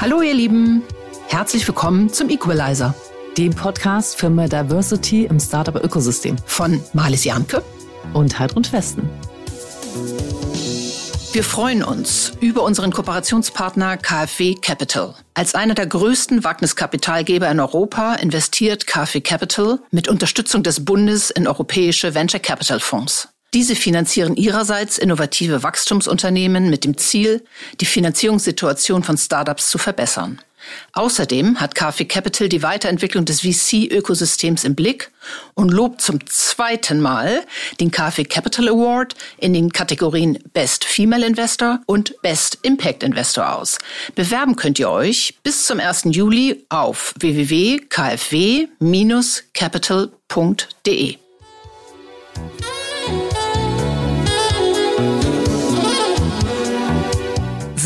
Hallo ihr Lieben, herzlich willkommen zum Equalizer, dem Podcast für mehr Diversity im Startup-Ökosystem von Marlies Janke und Heidrun Festen. Wir freuen uns über unseren Kooperationspartner KfW Capital. Als einer der größten Wagniskapitalgeber in Europa investiert KfW Capital mit Unterstützung des Bundes in europäische Venture Capital Fonds. Diese finanzieren ihrerseits innovative Wachstumsunternehmen mit dem Ziel, die Finanzierungssituation von Startups zu verbessern. Außerdem hat KfW Capital die Weiterentwicklung des VC-Ökosystems im Blick und lobt zum zweiten Mal den KfW Capital Award in den Kategorien Best Female Investor und Best Impact Investor aus. Bewerben könnt ihr euch bis zum 1. Juli auf www.kfw-capital.de.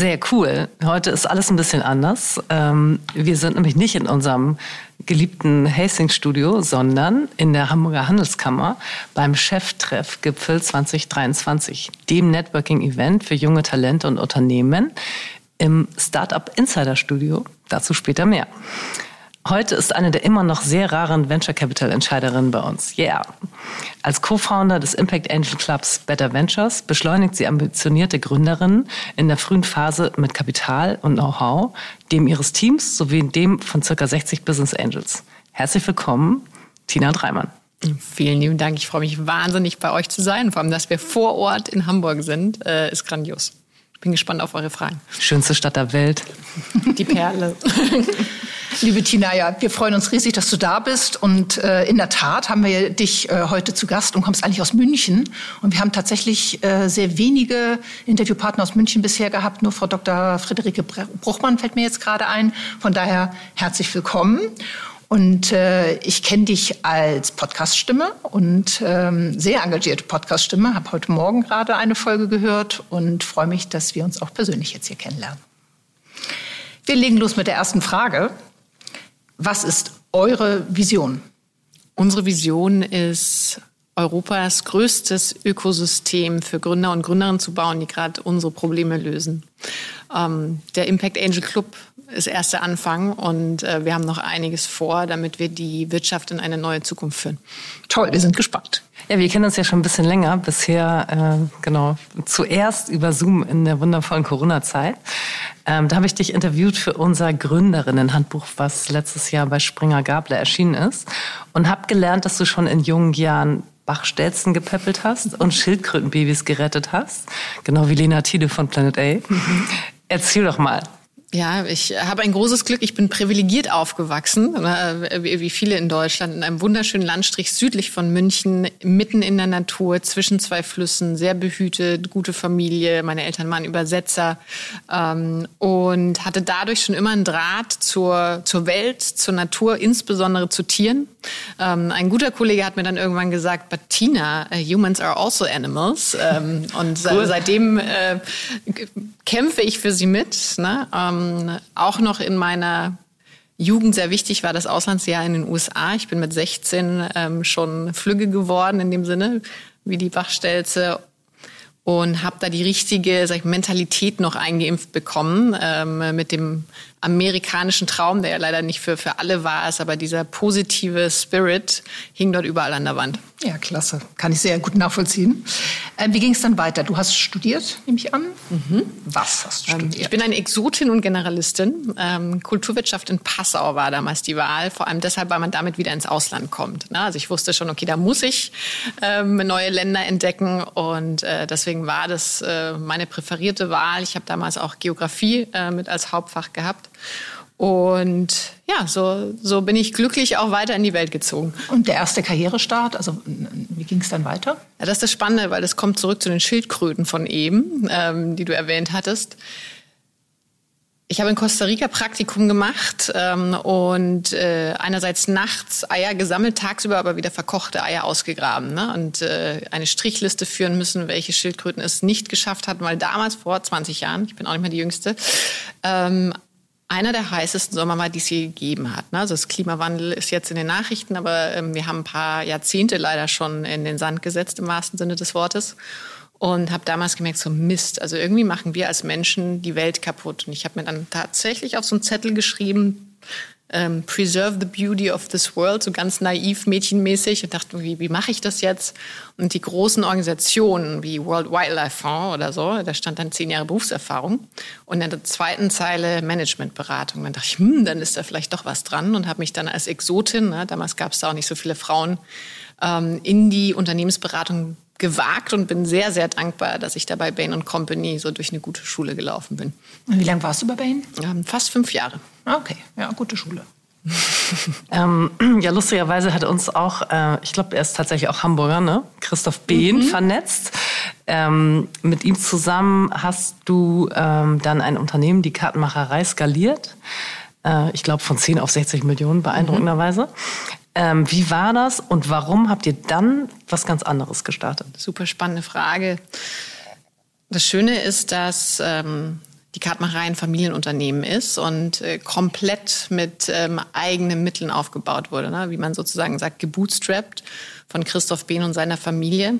Sehr cool. Heute ist alles ein bisschen anders. Ähm, wir sind nämlich nicht in unserem geliebten Hastings-Studio, sondern in der Hamburger Handelskammer beim Cheftreff-Gipfel 2023, dem Networking-Event für junge Talente und Unternehmen im Startup Insider Studio. Dazu später mehr. Heute ist eine der immer noch sehr raren Venture Capital Entscheiderinnen bei uns. Yeah. Als Co-Founder des Impact Angel Clubs Better Ventures beschleunigt sie ambitionierte Gründerinnen in der frühen Phase mit Kapital und Know-how, dem ihres Teams sowie dem von circa 60 Business Angels. Herzlich willkommen, Tina Dreimann. Vielen lieben Dank. Ich freue mich wahnsinnig, bei euch zu sein. Vor allem, dass wir vor Ort in Hamburg sind, äh, ist grandios. Bin gespannt auf eure Fragen. Schönste Stadt der Welt. Die Perle. Liebe Tina, ja, wir freuen uns riesig, dass du da bist. Und äh, in der Tat haben wir dich äh, heute zu Gast und kommst eigentlich aus München. Und wir haben tatsächlich äh, sehr wenige Interviewpartner aus München bisher gehabt. Nur Frau Dr. Friederike Bruchmann fällt mir jetzt gerade ein. Von daher herzlich willkommen. Und äh, ich kenne dich als Podcaststimme und ähm, sehr engagierte Podcaststimme. Habe heute Morgen gerade eine Folge gehört und freue mich, dass wir uns auch persönlich jetzt hier kennenlernen. Wir legen los mit der ersten Frage. Was ist eure Vision? Unsere Vision ist, Europas größtes Ökosystem für Gründer und Gründerinnen zu bauen, die gerade unsere Probleme lösen. Ähm, der Impact Angel Club ist erst der Anfang und äh, wir haben noch einiges vor, damit wir die Wirtschaft in eine neue Zukunft führen. Toll, wir sind gespannt. Ja, wir kennen uns ja schon ein bisschen länger. Bisher, äh, genau, zuerst über Zoom in der wundervollen Corona-Zeit. Ähm, da habe ich dich interviewt für unser Gründerinnen-Handbuch, was letztes Jahr bei Springer Gabler erschienen ist. Und habe gelernt, dass du schon in jungen Jahren Bachstelzen gepäppelt hast und Schildkrötenbabys gerettet hast. Genau wie Lena Tiede von Planet A. Mhm. Erzähl doch mal, ja, ich habe ein großes Glück. Ich bin privilegiert aufgewachsen, äh, wie viele in Deutschland, in einem wunderschönen Landstrich südlich von München, mitten in der Natur, zwischen zwei Flüssen, sehr behütet, gute Familie. Meine Eltern waren Übersetzer ähm, und hatte dadurch schon immer einen Draht zur, zur Welt, zur Natur, insbesondere zu Tieren. Ähm, ein guter Kollege hat mir dann irgendwann gesagt, but Tina, uh, humans are also animals. Ähm, und cool. seitdem äh, kämpfe ich für sie mit. Ne? Ähm, auch noch in meiner Jugend sehr wichtig war das Auslandsjahr in den USA. Ich bin mit 16 ähm, schon Flügge geworden in dem Sinne, wie die Bachstelze und habe da die richtige sag ich, Mentalität noch eingeimpft bekommen ähm, mit dem amerikanischen Traum, der ja leider nicht für, für alle war ist, aber dieser positive Spirit hing dort überall an der Wand. Ja, klasse. Kann ich sehr gut nachvollziehen. Ähm, wie ging es dann weiter? Du hast studiert, nehme ich an. Mhm. Was hast du ähm, studiert? Ich bin eine Exotin und Generalistin. Ähm, Kulturwirtschaft in Passau war damals die Wahl, vor allem deshalb, weil man damit wieder ins Ausland kommt. Ne? Also ich wusste schon, okay, da muss ich ähm, neue Länder entdecken und äh, deswegen war das äh, meine präferierte Wahl. Ich habe damals auch Geografie äh, mit als Hauptfach gehabt. Und ja, so, so bin ich glücklich auch weiter in die Welt gezogen. Und der erste Karrierestart, also wie ging es dann weiter? Ja, das ist das Spannende, weil das kommt zurück zu den Schildkröten von eben, ähm, die du erwähnt hattest. Ich habe in Costa Rica Praktikum gemacht ähm, und äh, einerseits nachts Eier gesammelt, tagsüber aber wieder verkochte Eier ausgegraben ne? und äh, eine Strichliste führen müssen, welche Schildkröten es nicht geschafft hatten, weil damals vor 20 Jahren, ich bin auch nicht mehr die Jüngste, ähm, einer der heißesten Sommer war, die es je gegeben hat. Ne? Also das Klimawandel ist jetzt in den Nachrichten, aber ähm, wir haben ein paar Jahrzehnte leider schon in den Sand gesetzt, im wahrsten Sinne des Wortes. und habe damals gemerkt, so Mist, also irgendwie machen wir als Menschen die Welt kaputt. Und ich habe mir dann tatsächlich auf so einen Zettel geschrieben, ähm, Preserve the Beauty of this World, so ganz naiv, mädchenmäßig und dachte, wie, wie mache ich das jetzt? Und die großen Organisationen wie World Wildlife Fund oder so, da stand dann zehn Jahre Berufserfahrung und in der zweiten Zeile Managementberatung. Dann dachte ich, hm, dann ist da vielleicht doch was dran und habe mich dann als Exotin, ne, damals gab es da auch nicht so viele Frauen, ähm, in die Unternehmensberatung gewagt und bin sehr, sehr dankbar, dass ich da bei Bain Company so durch eine gute Schule gelaufen bin. Und wie lange warst du bei Bain? Ähm, fast fünf Jahre. Ah, okay, ja, gute Schule. ähm, ja, lustigerweise hat uns auch, äh, ich glaube, er ist tatsächlich auch Hamburger, ne? Christoph Behn mhm. vernetzt. Ähm, mit ihm zusammen hast du ähm, dann ein Unternehmen, die Kartenmacherei, skaliert. Äh, ich glaube, von 10 auf 60 Millionen, beeindruckenderweise. Mhm. Ähm, wie war das und warum habt ihr dann was ganz anderes gestartet? Super spannende Frage. Das Schöne ist, dass ähm, die Kartmacherei ein Familienunternehmen ist und äh, komplett mit ähm, eigenen Mitteln aufgebaut wurde, ne? wie man sozusagen sagt, gebootstrapped von Christoph Behn und seiner Familie.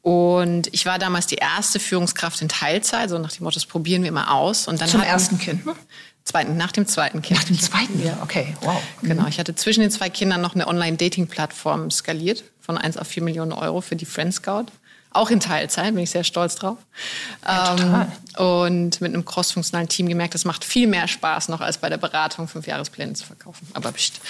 Und ich war damals die erste Führungskraft in Teilzeit, so nach dem Motto, das probieren wir mal aus. Und dann Zum ersten Kind, ne? Zweiten, nach dem zweiten Kind. Nach dem zweiten, ja, okay, wow. Genau, ich hatte zwischen den zwei Kindern noch eine Online-Dating-Plattform skaliert von 1 auf 4 Millionen Euro für die Friend Scout. Auch in Teilzeit, bin ich sehr stolz drauf. Ja, total. Ähm, und mit einem crossfunktionalen Team gemerkt, das macht viel mehr Spaß noch als bei der Beratung, fünf Jahrespläne zu verkaufen. Aber pst.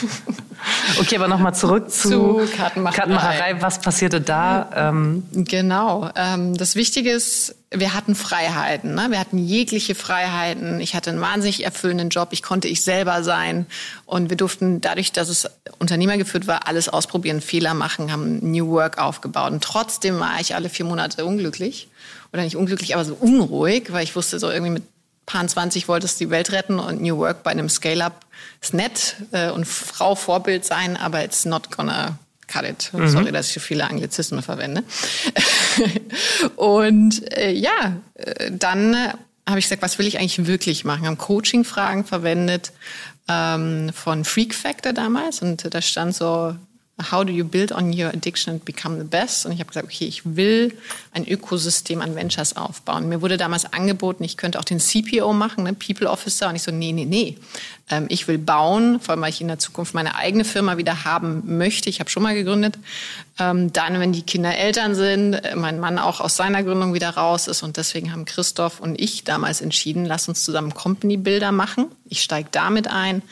okay, aber nochmal zurück zu, zu Kartenmacherei. Kartenmacherei. Was passierte da? Ähm genau. Ähm, das Wichtige ist, wir hatten Freiheiten. Ne? Wir hatten jegliche Freiheiten. Ich hatte einen wahnsinnig erfüllenden Job. Ich konnte ich selber sein. Und wir durften dadurch, dass es unternehmergeführt war, alles ausprobieren, Fehler machen, haben New Work aufgebaut. Und trotzdem war ich alle vier Monate unglücklich. Oder nicht unglücklich, aber so unruhig, weil ich wusste, so irgendwie mit Paar 20 wolltest du die Welt retten und New Work bei einem Scale-Up ist nett äh, und Frau Vorbild sein, aber it's not gonna cut it. Mhm. Sorry, dass ich so viele Anglizismen verwende. und äh, ja, äh, dann äh, habe ich gesagt, was will ich eigentlich wirklich machen? Haben Coaching-Fragen verwendet ähm, von Freak Factor damals und da stand so How do you build on your addiction and become the best? Und ich habe gesagt, okay, ich will ein Ökosystem an Ventures aufbauen. Mir wurde damals angeboten, ich könnte auch den CPO machen, ne, People Officer. Und ich so, nee, nee, nee. Ähm, ich will bauen, vor allem, weil ich in der Zukunft meine eigene Firma wieder haben möchte. Ich habe schon mal gegründet. Ähm, dann, wenn die Kinder Eltern sind, äh, mein Mann auch aus seiner Gründung wieder raus ist. Und deswegen haben Christoph und ich damals entschieden, lass uns zusammen Company Builder machen. Ich steige damit ein.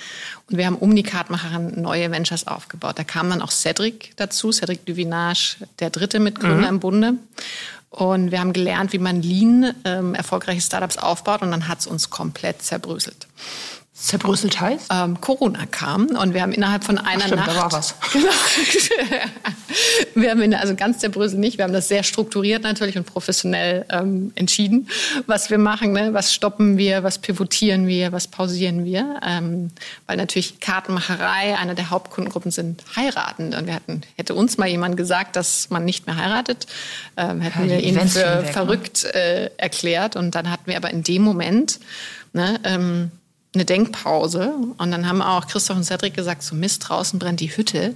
Und wir haben um die Kartmacherin neue Ventures aufgebaut. Da kam dann auch Cedric dazu, Cedric Duvinage, der dritte Mitgründer mhm. im Bunde. Und wir haben gelernt, wie man Lean ähm, erfolgreiche Startups aufbaut. Und dann hat es uns komplett zerbröselt zerbröselt heißt? Ähm, Corona kam und wir haben innerhalb von einer Ach, stimmt, Nacht. Da war was. Genau. wir haben in, also ganz zerbröselt nicht. Wir haben das sehr strukturiert natürlich und professionell ähm, entschieden, was wir machen, ne? was stoppen wir, was pivotieren wir, was pausieren wir, ähm, weil natürlich Kartenmacherei eine der Hauptkundengruppen sind heiraten. Und wir hatten, hätte uns mal jemand gesagt, dass man nicht mehr heiratet, ähm, hätten ja, wir ihn für ne? verrückt äh, erklärt. Und dann hatten wir aber in dem Moment ne, ähm, eine Denkpause. Und dann haben auch Christoph und Cedric gesagt, so Mist, draußen brennt die Hütte.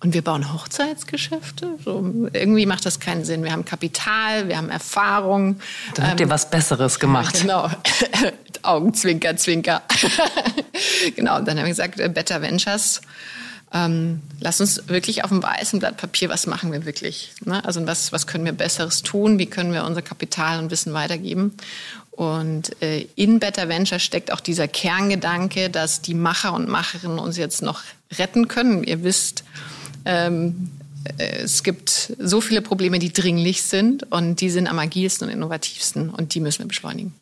Und wir bauen Hochzeitsgeschäfte? So, irgendwie macht das keinen Sinn. Wir haben Kapital, wir haben Erfahrung. Dann habt ihr ähm, was Besseres gemacht. Genau. Augenzwinker, Zwinker. genau. Und dann haben wir gesagt, äh, Better Ventures. Ähm, lass uns wirklich auf dem weißen Blatt Papier, was machen wir wirklich? Ne? Also was, was können wir Besseres tun? Wie können wir unser Kapital und Wissen weitergeben? Und äh, in Better Venture steckt auch dieser Kerngedanke, dass die Macher und Macherinnen uns jetzt noch retten können. Ihr wisst, ähm, äh, es gibt so viele Probleme, die dringlich sind und die sind am agilsten und innovativsten und die müssen wir beschleunigen.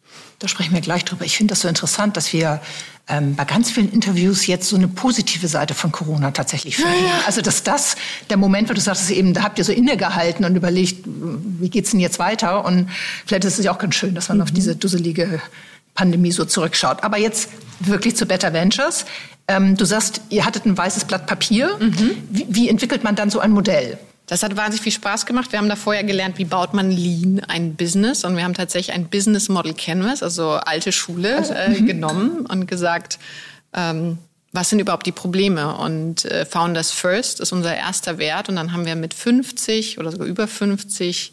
Da sprechen wir gleich drüber. Ich finde das so interessant, dass wir ähm, bei ganz vielen Interviews jetzt so eine positive Seite von Corona tatsächlich führen. Also dass das der Moment, wo du sagst, eben, da habt ihr so innegehalten und überlegt, wie geht's denn jetzt weiter? Und vielleicht ist es ja auch ganz schön, dass man mhm. auf diese dusselige Pandemie so zurückschaut. Aber jetzt wirklich zu Better Ventures. Ähm, du sagst, ihr hattet ein weißes Blatt Papier. Mhm. Wie, wie entwickelt man dann so ein Modell? Das hat wahnsinnig viel Spaß gemacht. Wir haben da vorher gelernt, wie baut man Lean ein Business. Und wir haben tatsächlich ein Business Model Canvas, also alte Schule, also, äh, mhm. genommen und gesagt, ähm, was sind überhaupt die Probleme? Und äh, Founders First ist unser erster Wert. Und dann haben wir mit 50 oder sogar über 50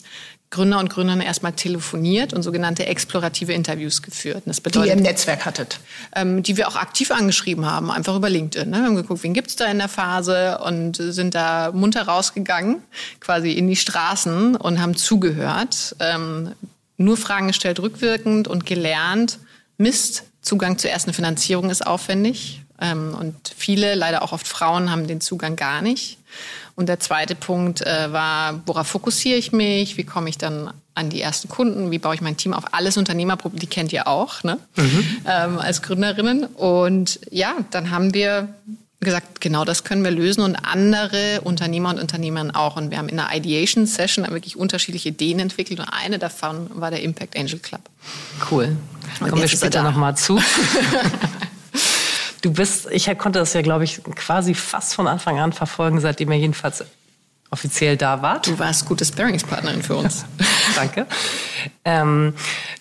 Gründer und Gründern erstmal telefoniert und sogenannte explorative Interviews geführt. Das bedeutet, die ihr im Netzwerk hattet? Ähm, die wir auch aktiv angeschrieben haben, einfach über LinkedIn. Ne? Wir haben geguckt, wen gibt's da in der Phase und sind da munter rausgegangen, quasi in die Straßen und haben zugehört, ähm, nur Fragen gestellt rückwirkend und gelernt, Mist, Zugang zur ersten Finanzierung ist aufwendig. Ähm, und viele, leider auch oft Frauen, haben den Zugang gar nicht. Und der zweite Punkt äh, war, worauf fokussiere ich mich? Wie komme ich dann an die ersten Kunden? Wie baue ich mein Team auf? Alles Unternehmerproblem, die kennt ihr auch ne? Mhm. Ähm, als Gründerinnen. Und ja, dann haben wir gesagt, genau das können wir lösen und andere Unternehmer und Unternehmerinnen auch. Und wir haben in einer Ideation Session wirklich unterschiedliche Ideen entwickelt und eine davon war der Impact Angel Club. Cool. Kommen wir später nochmal zu. Du bist, ich konnte das ja, glaube ich, quasi fast von Anfang an verfolgen, seitdem er jedenfalls offiziell da wart. Du warst gute Sparringspartnerin für uns. Danke. Ähm,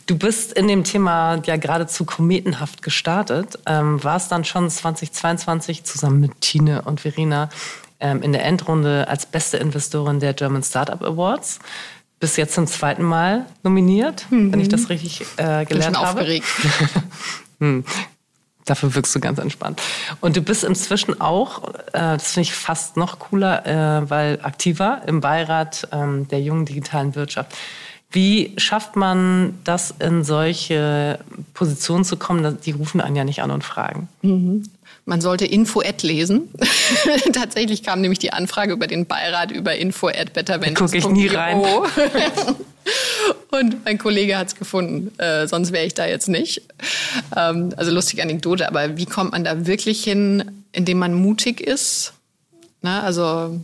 du bist in dem Thema ja geradezu kometenhaft gestartet, ähm, warst dann schon 2022 zusammen mit Tine und Verena ähm, in der Endrunde als beste Investorin der German Startup Awards. Bist jetzt zum zweiten Mal nominiert, mhm. wenn ich das richtig äh, gelernt Bin schon habe. aufgeregt. hm. Dafür wirkst du ganz entspannt. Und du bist inzwischen auch, äh, das finde ich fast noch cooler, äh, weil aktiver im Beirat ähm, der jungen digitalen Wirtschaft. Wie schafft man das, in solche Positionen zu kommen? Die rufen einen ja nicht an und fragen. Mhm. Man sollte Info-Ad lesen. Tatsächlich kam nämlich die Anfrage über den Beirat über Info-Ad. Gucke ich nie rein. Und mein Kollege hat es gefunden, äh, sonst wäre ich da jetzt nicht. Ähm, also lustige Anekdote, aber wie kommt man da wirklich hin, indem man mutig ist? Na, also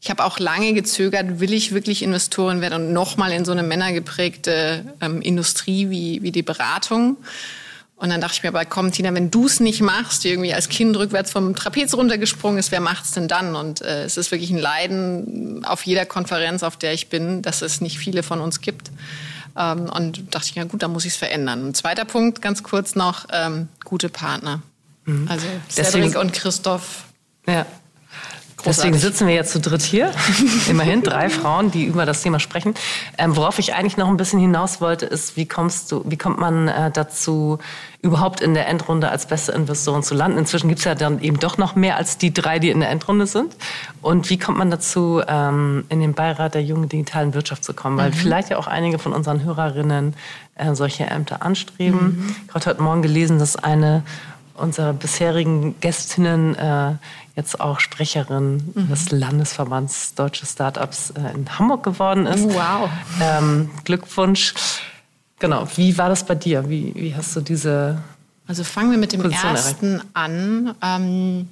ich habe auch lange gezögert, will ich wirklich Investorin werden und nochmal in so eine männergeprägte ähm, Industrie wie, wie die Beratung. Und dann dachte ich mir aber, komm Tina, wenn du es nicht machst, die irgendwie als Kind rückwärts vom Trapez runtergesprungen ist, wer macht's denn dann? Und äh, es ist wirklich ein Leiden auf jeder Konferenz, auf der ich bin, dass es nicht viele von uns gibt. Ähm, und dachte ich, ja gut, dann muss ich es verändern. Ein zweiter Punkt, ganz kurz noch, ähm, gute Partner. Mhm. Also Cedric und Christoph. Ja. Großartig. Deswegen sitzen wir jetzt zu dritt hier. Immerhin drei Frauen, die über das Thema sprechen. Ähm, worauf ich eigentlich noch ein bisschen hinaus wollte, ist, wie kommst du, wie kommt man äh, dazu, überhaupt in der Endrunde als beste Investoren zu landen? Inzwischen gibt es ja dann eben doch noch mehr als die drei, die in der Endrunde sind. Und wie kommt man dazu, ähm, in den Beirat der jungen digitalen Wirtschaft zu kommen? Weil mhm. vielleicht ja auch einige von unseren Hörerinnen äh, solche Ämter anstreben. Mhm. Ich habe heute Morgen gelesen, dass eine unserer bisherigen Gästinnen äh, jetzt auch Sprecherin mhm. des Landesverbands Deutsche Startups äh, in Hamburg geworden ist. Wow. Ähm, Glückwunsch. Genau, wie war das bei dir? Wie, wie hast du diese. Also fangen wir mit dem Position ersten erreicht? an. Ähm,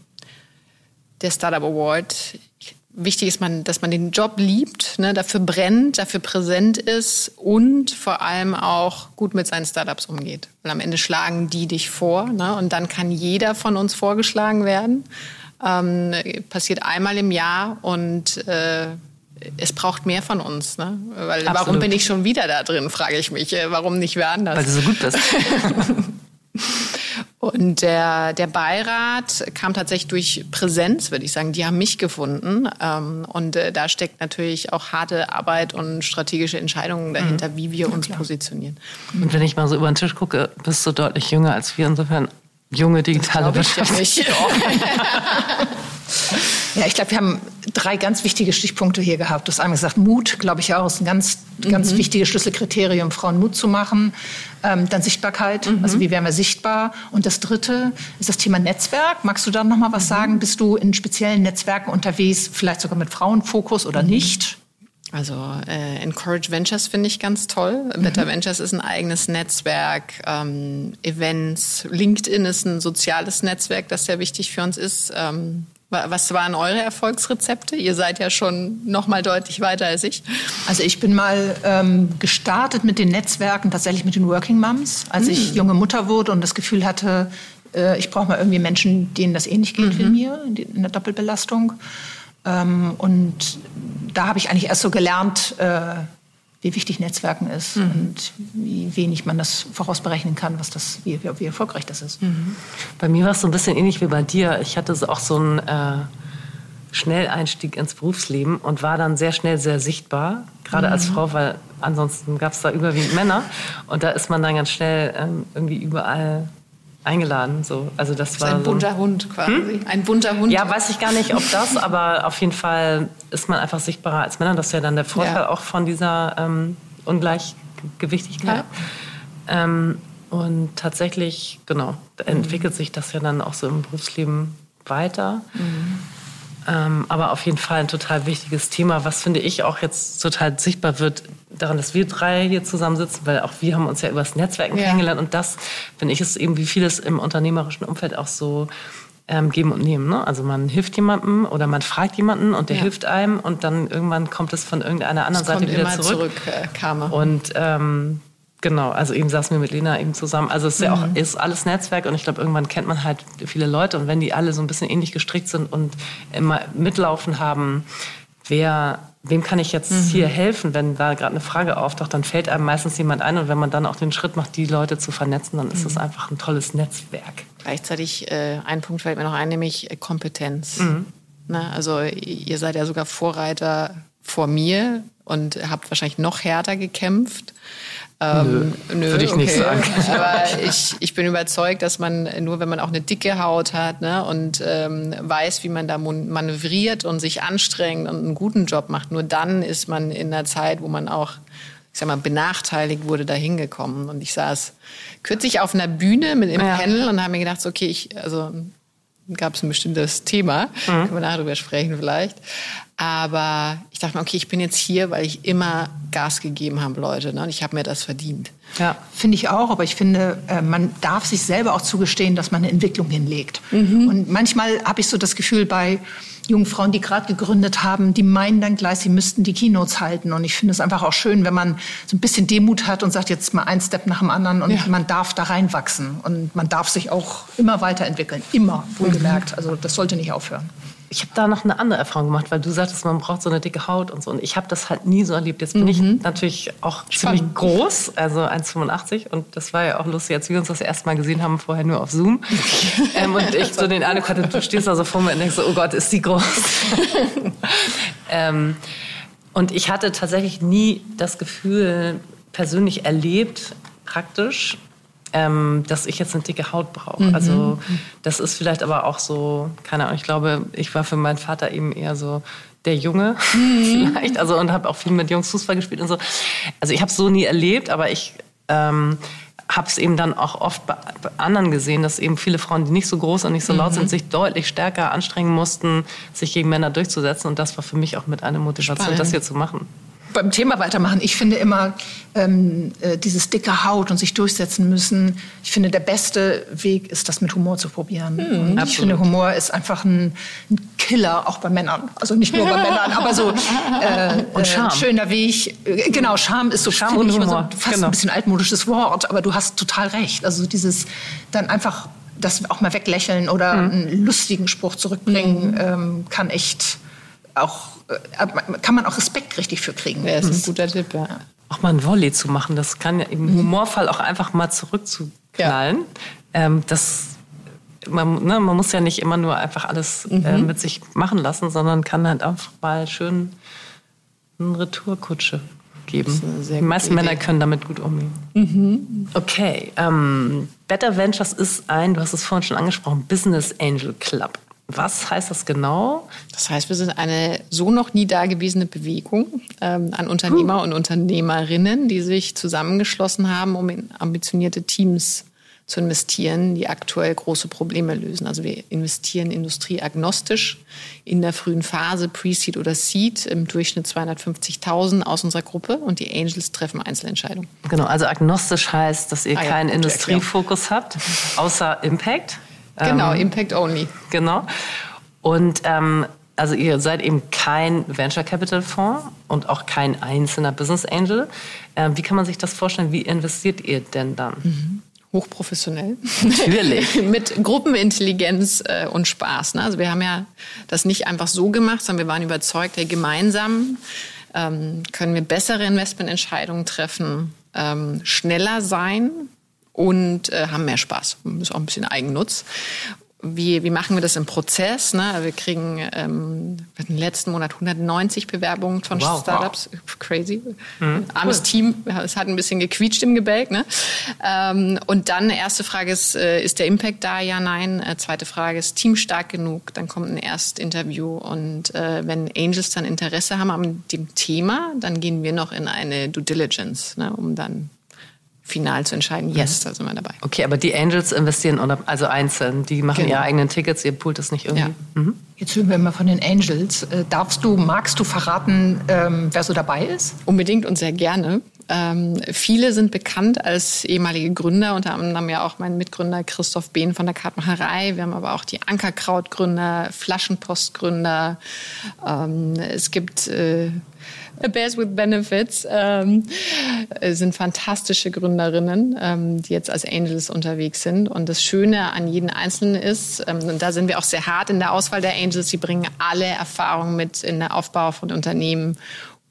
der Startup Award. Wichtig ist, man, dass man den Job liebt, ne, dafür brennt, dafür präsent ist und vor allem auch gut mit seinen Startups umgeht. Weil am Ende schlagen die dich vor ne, und dann kann jeder von uns vorgeschlagen werden. Ähm, passiert einmal im Jahr und äh, es braucht mehr von uns. Ne? Weil, warum bin ich schon wieder da drin, frage ich mich. Äh, warum nicht wer anders? Weil du so gut bist. Und der, der Beirat kam tatsächlich durch Präsenz, würde ich sagen. Die haben mich gefunden. Ähm, und äh, da steckt natürlich auch harte Arbeit und strategische Entscheidungen dahinter, mhm. wie wir uns ja, positionieren. Und wenn ich mal so über den Tisch gucke, bist du deutlich jünger als wir. Insofern junge digitale Wirtschaft. Ja, ich glaube, wir haben drei ganz wichtige Stichpunkte hier gehabt. Du hast einmal gesagt, Mut, glaube ich auch, ist ein ganz, ganz mhm. wichtiges Schlüsselkriterium, Frauen Mut zu machen. Ähm, dann Sichtbarkeit, mhm. also wie werden wir sichtbar. Und das dritte ist das Thema Netzwerk. Magst du da noch mal was mhm. sagen? Bist du in speziellen Netzwerken unterwegs, vielleicht sogar mit Frauenfokus oder mhm. nicht? Also äh, Encourage Ventures finde ich ganz toll. Mhm. Better Ventures ist ein eigenes Netzwerk, ähm, Events, LinkedIn ist ein soziales Netzwerk, das sehr wichtig für uns ist. Ähm, was waren eure Erfolgsrezepte? Ihr seid ja schon noch mal deutlich weiter als ich. Also ich bin mal ähm, gestartet mit den Netzwerken, tatsächlich mit den Working Moms, als mhm. ich hm. junge Mutter wurde und das Gefühl hatte, äh, ich brauche mal irgendwie Menschen, denen das ähnlich geht mhm. wie mir in der Doppelbelastung. Ähm, und da habe ich eigentlich erst so gelernt, äh, wie wichtig Netzwerken ist mhm. und wie wenig man das vorausberechnen kann, was das, wie, wie erfolgreich das ist. Mhm. Bei mir war es so ein bisschen ähnlich wie bei dir. Ich hatte auch so ein äh, Schnelleinstieg ins Berufsleben und war dann sehr schnell sehr sichtbar, gerade mhm. als Frau, weil ansonsten gab es da überwiegend Männer. Und da ist man dann ganz schnell ähm, irgendwie überall eingeladen. So. Also das, das war ein so bunter Hund quasi. Hm? Ein bunter Hund. Ja, weiß ich gar nicht, ob das, aber auf jeden Fall ist man einfach sichtbarer als Männer. Das ist ja dann der Vorteil ja. auch von dieser ähm, Ungleichgewichtigkeit. Ja. Ähm, und tatsächlich, genau, entwickelt sich das ja dann auch so im Berufsleben weiter. Mhm. Ähm, aber auf jeden Fall ein total wichtiges Thema, was finde ich auch jetzt total sichtbar wird, daran, dass wir drei hier zusammensitzen, weil auch wir haben uns ja übers Netzwerken ja. kennengelernt und das, finde ich, ist eben wie vieles im unternehmerischen Umfeld auch so ähm, geben und nehmen. Ne? Also man hilft jemandem oder man fragt jemanden und der ja. hilft einem und dann irgendwann kommt es von irgendeiner anderen Seite wieder zurück. zurück äh. Und ähm, Genau, also eben saßen wir mit Lena eben zusammen. Also es ist ja auch mhm. ist alles Netzwerk und ich glaube, irgendwann kennt man halt viele Leute und wenn die alle so ein bisschen ähnlich gestrickt sind und immer mitlaufen haben, wer, wem kann ich jetzt mhm. hier helfen, wenn da gerade eine Frage auftaucht, dann fällt einem meistens jemand ein und wenn man dann auch den Schritt macht, die Leute zu vernetzen, dann ist es mhm. einfach ein tolles Netzwerk. Gleichzeitig äh, ein Punkt fällt mir noch ein, nämlich äh, Kompetenz. Mhm. Na, also ihr seid ja sogar Vorreiter vor mir und habt wahrscheinlich noch härter gekämpft. Ähm, nö, nö, würde ich okay. nicht sagen. Aber ich, ich bin überzeugt, dass man nur, wenn man auch eine dicke Haut hat ne, und ähm, weiß, wie man da manövriert und sich anstrengt und einen guten Job macht, nur dann ist man in einer Zeit, wo man auch ich sag mal, benachteiligt wurde, da hingekommen. Und ich saß kürzlich auf einer Bühne mit dem ja. Panel und habe mir gedacht, okay, ich, also gab es ein bestimmtes Thema, mhm. können wir nachher drüber sprechen vielleicht. Aber ich dachte mir, okay, ich bin jetzt hier, weil ich immer Gas gegeben habe, Leute. Ne? Und ich habe mir das verdient. Ja, finde ich auch. Aber ich finde, äh, man darf sich selber auch zugestehen, dass man eine Entwicklung hinlegt. Mhm. Und manchmal habe ich so das Gefühl bei jungen Frauen, die gerade gegründet haben, die meinen dann gleich, sie müssten die Keynotes halten. Und ich finde es einfach auch schön, wenn man so ein bisschen Demut hat und sagt, jetzt mal ein Step nach dem anderen und ja. man darf da reinwachsen. Und man darf sich auch immer weiterentwickeln. Immer, wohlgemerkt. Mhm. Also das sollte nicht aufhören ich habe da noch eine andere Erfahrung gemacht, weil du sagtest, man braucht so eine dicke Haut und so. Und ich habe das halt nie so erlebt. Jetzt bin mhm. ich natürlich auch Spannend. ziemlich groß, also 1,85. Und das war ja auch lustig, als wir uns das erste Mal gesehen haben, vorher nur auf Zoom. ähm, und ich so den Eindruck hatte, du stehst da so vor mir und denkst so, oh Gott, ist die groß. ähm, und ich hatte tatsächlich nie das Gefühl, persönlich erlebt, praktisch, ähm, dass ich jetzt eine dicke Haut brauche. Mhm. Also das ist vielleicht aber auch so, keine Ahnung, ich glaube, ich war für meinen Vater eben eher so der Junge mhm. vielleicht, also und habe auch viel mit Jungs Fußball gespielt und so. Also ich habe es so nie erlebt, aber ich ähm, habe es eben dann auch oft bei, anderen gesehen, dass eben viele Frauen, die nicht so groß und nicht so laut mhm. sind, sich deutlich stärker anstrengen mussten, sich gegen Männer durchzusetzen. Und das war für mich auch mit einer Motivation, Spannend. das hier zu machen beim Thema weitermachen. Ich finde immer ähm, äh, dieses dicke Haut und sich durchsetzen müssen. Ich finde, der beste Weg ist, das mit Humor zu probieren. Mhm, ich finde, Humor ist einfach ein, ein, Killer, auch bei Männern. Also nicht nur bei Männern, aber so äh, und Charme. Äh, schöner Weg. Äh, genau, Charme ist so, Charme und Humor. So fast genau. ein bisschen altmodisches Wort, aber du hast total recht. Also dieses dann einfach das auch mal weglächeln oder mhm. einen lustigen Spruch zurückbringen, mhm. ähm, kann echt auch kann man auch Respekt richtig für kriegen. Ja, ist ein guter Tipp, ja. Auch mal ein Volley zu machen, das kann ja im Humorfall auch einfach mal zurückzuknallen. Ja. Ähm, das, man, ne, man, muss ja nicht immer nur einfach alles äh, mhm. äh, mit sich machen lassen, sondern kann halt einfach mal schön eine Retourkutsche geben. Die meisten Männer können damit gut umgehen. Mhm. Okay, ähm, Better Ventures ist ein, du hast es vorhin schon angesprochen, Business Angel Club. Was heißt das genau? Das heißt, wir sind eine so noch nie dagewesene Bewegung ähm, an Unternehmer und Unternehmerinnen, die sich zusammengeschlossen haben, um in ambitionierte Teams zu investieren, die aktuell große Probleme lösen. Also wir investieren industrieagnostisch in der frühen Phase, Pre-Seed oder Seed, im Durchschnitt 250.000 aus unserer Gruppe und die Angels treffen Einzelentscheidungen. Genau, also agnostisch heißt, dass ihr ah, keinen ja, Industriefokus habt, außer Impact. Genau, ähm, Impact Only. Genau. Und ähm, also ihr seid eben kein Venture Capital Fonds und auch kein einzelner Business Angel. Ähm, wie kann man sich das vorstellen? Wie investiert ihr denn dann? Mhm. Hochprofessionell. Natürlich. Mit Gruppenintelligenz äh, und Spaß. Ne? Also wir haben ja das nicht einfach so gemacht, sondern wir waren überzeugt, hey, gemeinsam ähm, können wir bessere Investmententscheidungen treffen, ähm, schneller sein, und äh, haben mehr Spaß. Ist auch ein bisschen Eigennutz. wie, wie machen wir das im Prozess? Ne? Wir kriegen ähm, im letzten Monat 190 Bewerbungen von wow, Startups. Wow. Crazy. Mhm, Armes cool. Team. Es hat ein bisschen gequietscht im Gebälk. Ne? Ähm, und dann, erste Frage ist, äh, ist der Impact da? Ja, nein. Äh, zweite Frage ist, Team stark genug? Dann kommt ein Erstinterview. Und äh, wenn Angels dann Interesse haben an dem Thema, dann gehen wir noch in eine Due Diligence, ne? um dann final zu entscheiden, yes, da sind wir dabei. Okay, aber die Angels investieren also einzeln, die machen genau. ihre eigenen Tickets, ihr poolt das nicht irgendwie. Ja. Mhm. Jetzt hören wir mal von den Angels. Äh, darfst du, magst du verraten, ähm, wer so dabei ist? Unbedingt und sehr gerne. Ähm, viele sind bekannt als ehemalige Gründer, unter anderem ja auch mein Mitgründer Christoph Behn von der Kartmacherei. Wir haben aber auch die Ankerkraut-Gründer, Flaschenpost-Gründer. Ähm, es gibt äh, Bears with Benefits ähm, sind fantastische Gründerinnen, ähm, die jetzt als Angels unterwegs sind. Und das Schöne an jedem Einzelnen ist, ähm, und da sind wir auch sehr hart in der Auswahl der Angels, sie bringen alle Erfahrungen mit in der Aufbau von Unternehmen